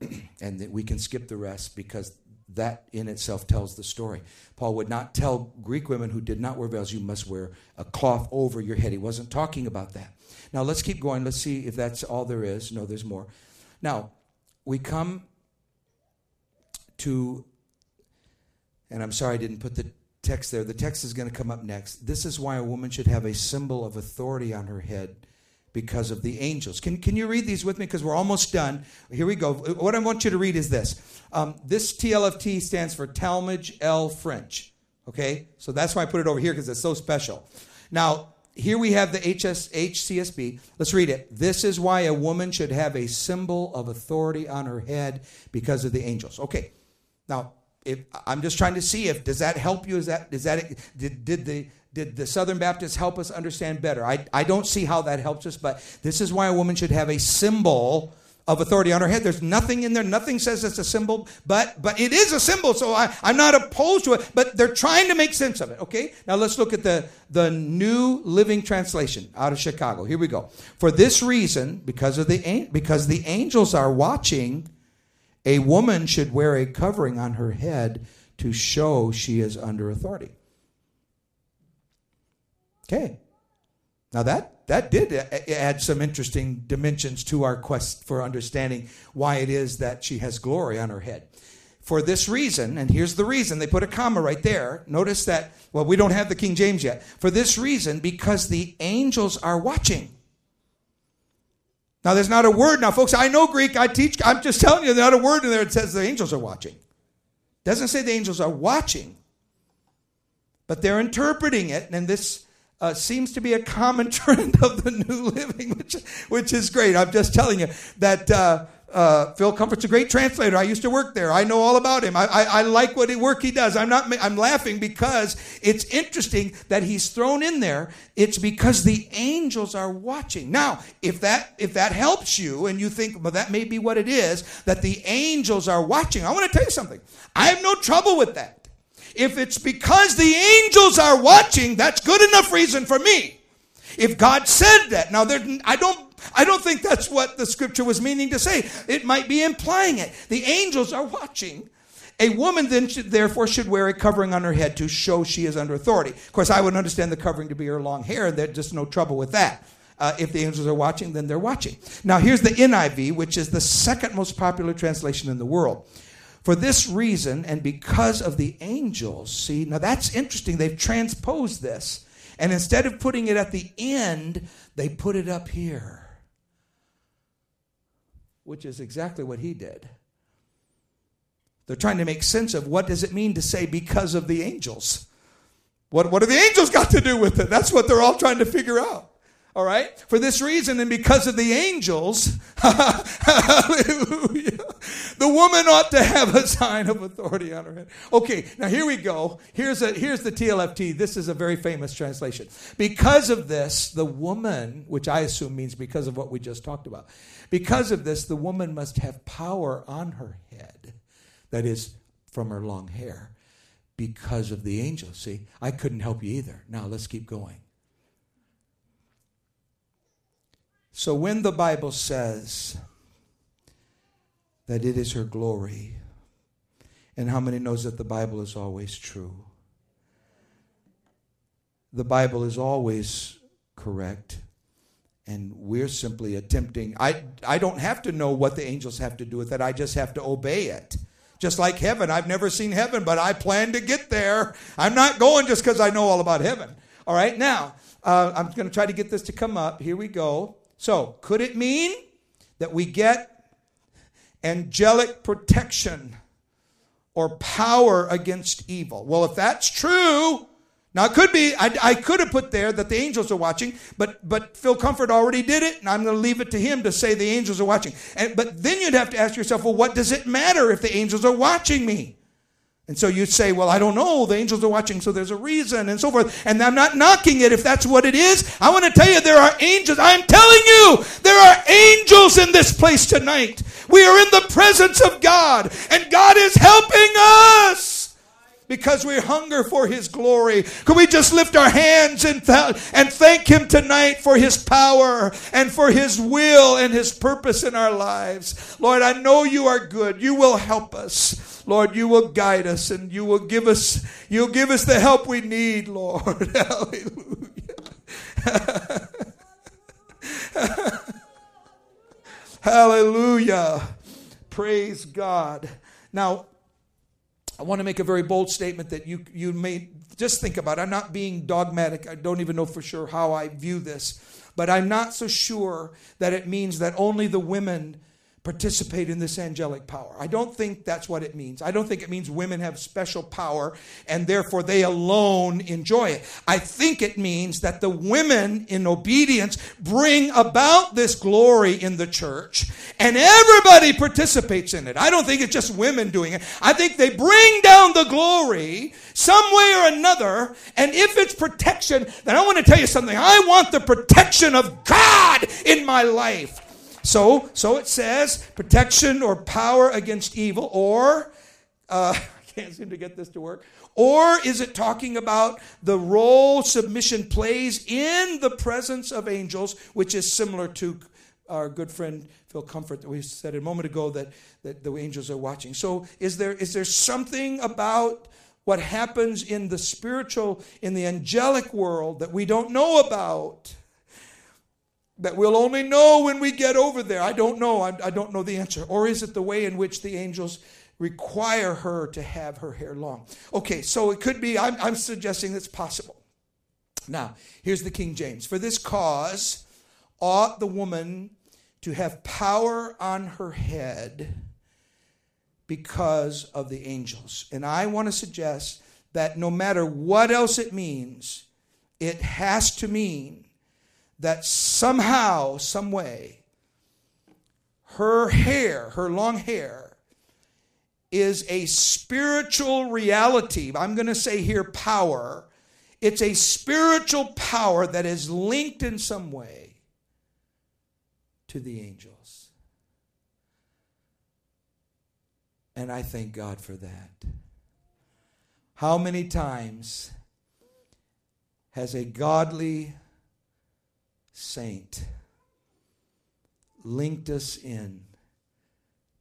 and we can skip the rest because that in itself tells the story. Paul would not tell Greek women who did not wear veils, you must wear a cloth over your head. He wasn't talking about that. Now let's keep going. Let's see if that's all there is. No, there's more. Now, we come to, and I'm sorry I didn't put the text there. The text is going to come up next. This is why a woman should have a symbol of authority on her head because of the angels. Can, can you read these with me? Because we're almost done. Here we go. What I want you to read is this. Um, this TLFT stands for Talmadge L French. Okay? So that's why I put it over here because it's so special. Now, here we have the HS, HCSB. Let's read it. This is why a woman should have a symbol of authority on her head because of the angels. Okay. Now, if I'm just trying to see if does that help you? Is that is that did did the did the Southern Baptists help us understand better? I, I don't see how that helps us, but this is why a woman should have a symbol of authority on her head. There's nothing in there. Nothing says it's a symbol, but but it is a symbol. So I, I'm not opposed to it, but they're trying to make sense of it. Okay. Now let's look at the the New Living Translation out of Chicago. Here we go. For this reason, because of the because the angels are watching a woman should wear a covering on her head to show she is under authority. Okay. Now that that did add some interesting dimensions to our quest for understanding why it is that she has glory on her head. For this reason, and here's the reason, they put a comma right there. Notice that, well, we don't have the King James yet. For this reason, because the angels are watching. Now, there's not a word. Now, folks, I know Greek. I teach. I'm just telling you, there's not a word in there that says the angels are watching. Doesn't say the angels are watching, but they're interpreting it, and this uh, seems to be a common trend of the New Living, which, which is great. I'm just telling you that uh, uh, Phil Comfort's a great translator. I used to work there. I know all about him. I, I, I like what he, work he does. I'm not. I'm laughing because it's interesting that he's thrown in there. It's because the angels are watching. Now, if that if that helps you, and you think, well, that may be what it is, that the angels are watching. I want to tell you something. I have no trouble with that. If it's because the angels are watching, that's good enough reason for me. If God said that, now there, I don't, I don't think that's what the scripture was meaning to say. It might be implying it. The angels are watching. A woman then should, therefore should wear a covering on her head to show she is under authority. Of course, I would understand the covering to be her long hair, and there's just no trouble with that. Uh, if the angels are watching, then they're watching. Now, here's the NIV, which is the second most popular translation in the world. For this reason, and because of the angels, see, now that's interesting. They've transposed this. And instead of putting it at the end, they put it up here, which is exactly what he did. They're trying to make sense of what does it mean to say because of the angels? What, what do the angels got to do with it? That's what they're all trying to figure out. All right? For this reason and because of the angels, the woman ought to have a sign of authority on her head. Okay, now here we go. Here's, a, here's the TLFT. This is a very famous translation. Because of this, the woman, which I assume means because of what we just talked about, because of this, the woman must have power on her head. That is, from her long hair. Because of the angels. See, I couldn't help you either. Now let's keep going. So when the Bible says that it is her glory, and how many knows that the Bible is always true? The Bible is always correct, and we're simply attempting. I, I don't have to know what the angels have to do with it, I just have to obey it. Just like heaven. I've never seen heaven, but I plan to get there. I'm not going just because I know all about heaven. All right, now, uh, I'm going to try to get this to come up. Here we go. So, could it mean that we get angelic protection or power against evil? Well, if that's true, now it could be, I, I, could have put there that the angels are watching, but but Phil Comfort already did it, and I'm going to leave it to him to say the angels are watching. And, but then you'd have to ask yourself, well, what does it matter if the angels are watching me? And so you say, well, I don't know. The angels are watching, so there's a reason, and so forth. And I'm not knocking it if that's what it is. I want to tell you, there are angels. I'm telling you, there are angels in this place tonight. We are in the presence of God, and God is helping us because we hunger for His glory. Could we just lift our hands and, th- and thank Him tonight for His power and for His will and His purpose in our lives? Lord, I know you are good. You will help us. Lord, you will guide us and you will give us, you'll give us the help we need, Lord. Hallelujah. Hallelujah. Praise God. Now, I want to make a very bold statement that you, you may just think about. I'm not being dogmatic. I don't even know for sure how I view this. But I'm not so sure that it means that only the women participate in this angelic power. I don't think that's what it means. I don't think it means women have special power and therefore they alone enjoy it. I think it means that the women in obedience bring about this glory in the church and everybody participates in it. I don't think it's just women doing it. I think they bring down the glory some way or another. And if it's protection, then I want to tell you something. I want the protection of God in my life. So, so it says protection or power against evil, or uh, I can't seem to get this to work. Or is it talking about the role submission plays in the presence of angels, which is similar to our good friend Phil Comfort that we said a moment ago that, that the angels are watching. So is there is there something about what happens in the spiritual, in the angelic world that we don't know about? That we'll only know when we get over there? I don't know. I, I don't know the answer. Or is it the way in which the angels require her to have her hair long? Okay, so it could be, I'm, I'm suggesting it's possible. Now, here's the King James. For this cause ought the woman to have power on her head because of the angels. And I want to suggest that no matter what else it means, it has to mean that somehow, some way, her hair, her long hair, is a spiritual reality. I'm going to say here power. It's a spiritual power that is linked in some way to the angels. And I thank God for that. How many times has a godly saint linked us in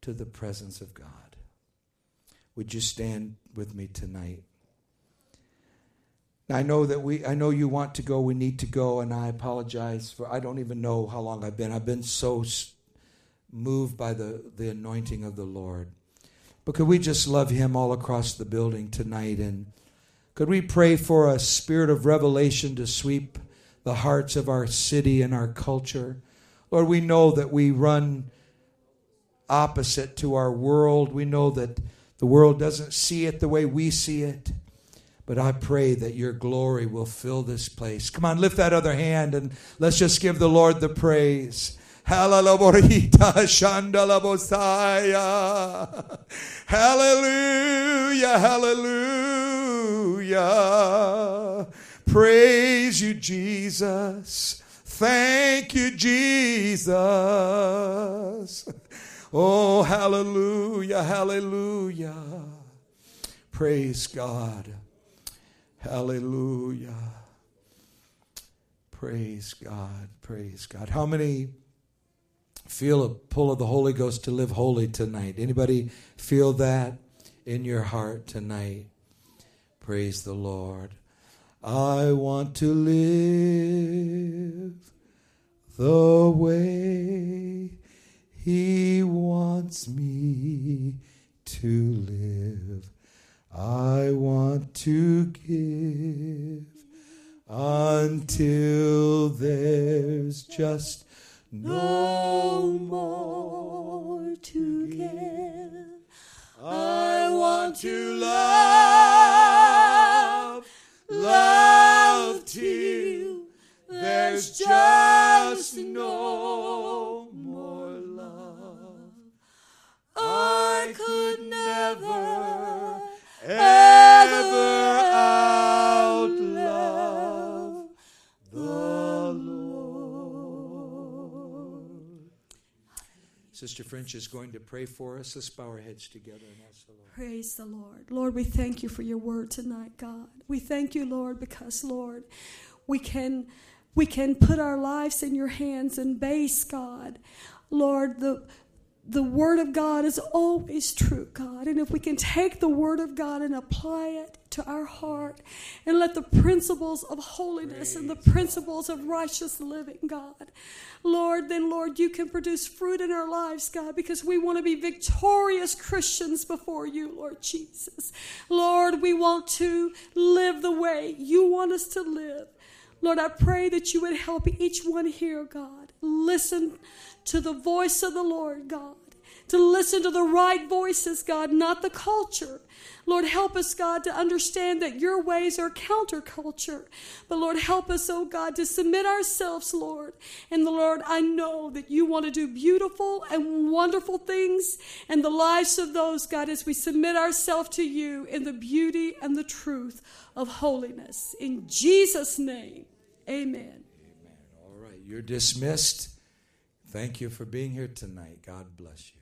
to the presence of God? Would you stand with me tonight? I know that we I know you want to go, we need to go and I apologize for I don't even know how long I've been. I've been so moved by the the anointing of the Lord. But could we just love him all across the building tonight and could we pray for a spirit of revelation to sweep the hearts of our city and our culture? Lord, we know that we run opposite to our world. We know that the world doesn't see it the way we see it. But I pray that your glory will fill this place. Come on, lift that other hand and let's just give the Lord the praise. Hallelujah, hallelujah. Praise you, Jesus. Thank you, Jesus. Oh, hallelujah, hallelujah. Praise God. Hallelujah. Praise God. Praise God. How many feel a pull of the Holy Ghost to live holy tonight? Anybody feel that in your heart tonight? Praise the Lord. I want to live the way He wants me to live. I want to give until there's just no more to give. I want to love, love till there's just no more love. I could never ever Sister French is going to pray for us. Let's bow our heads together and ask the Lord. Praise the Lord. Lord, we thank you for your word tonight, God. We thank you, Lord, because, Lord, we can we can put our lives in your hands and base, God. Lord, the the Word of God is always true, God. And if we can take the Word of God and apply it to our heart and let the principles of holiness and the principles of righteous living, God, Lord, then, Lord, you can produce fruit in our lives, God, because we want to be victorious Christians before you, Lord Jesus. Lord, we want to live the way you want us to live. Lord, I pray that you would help each one here, God. Listen to the voice of the Lord, God. To listen to the right voices, God, not the culture. Lord, help us, God, to understand that your ways are counterculture. But Lord, help us, oh God, to submit ourselves, Lord. And the Lord, I know that you want to do beautiful and wonderful things in the lives of those, God, as we submit ourselves to you in the beauty and the truth of holiness. In Jesus' name, amen. Amen. All right, you're dismissed. Thank you for being here tonight. God bless you.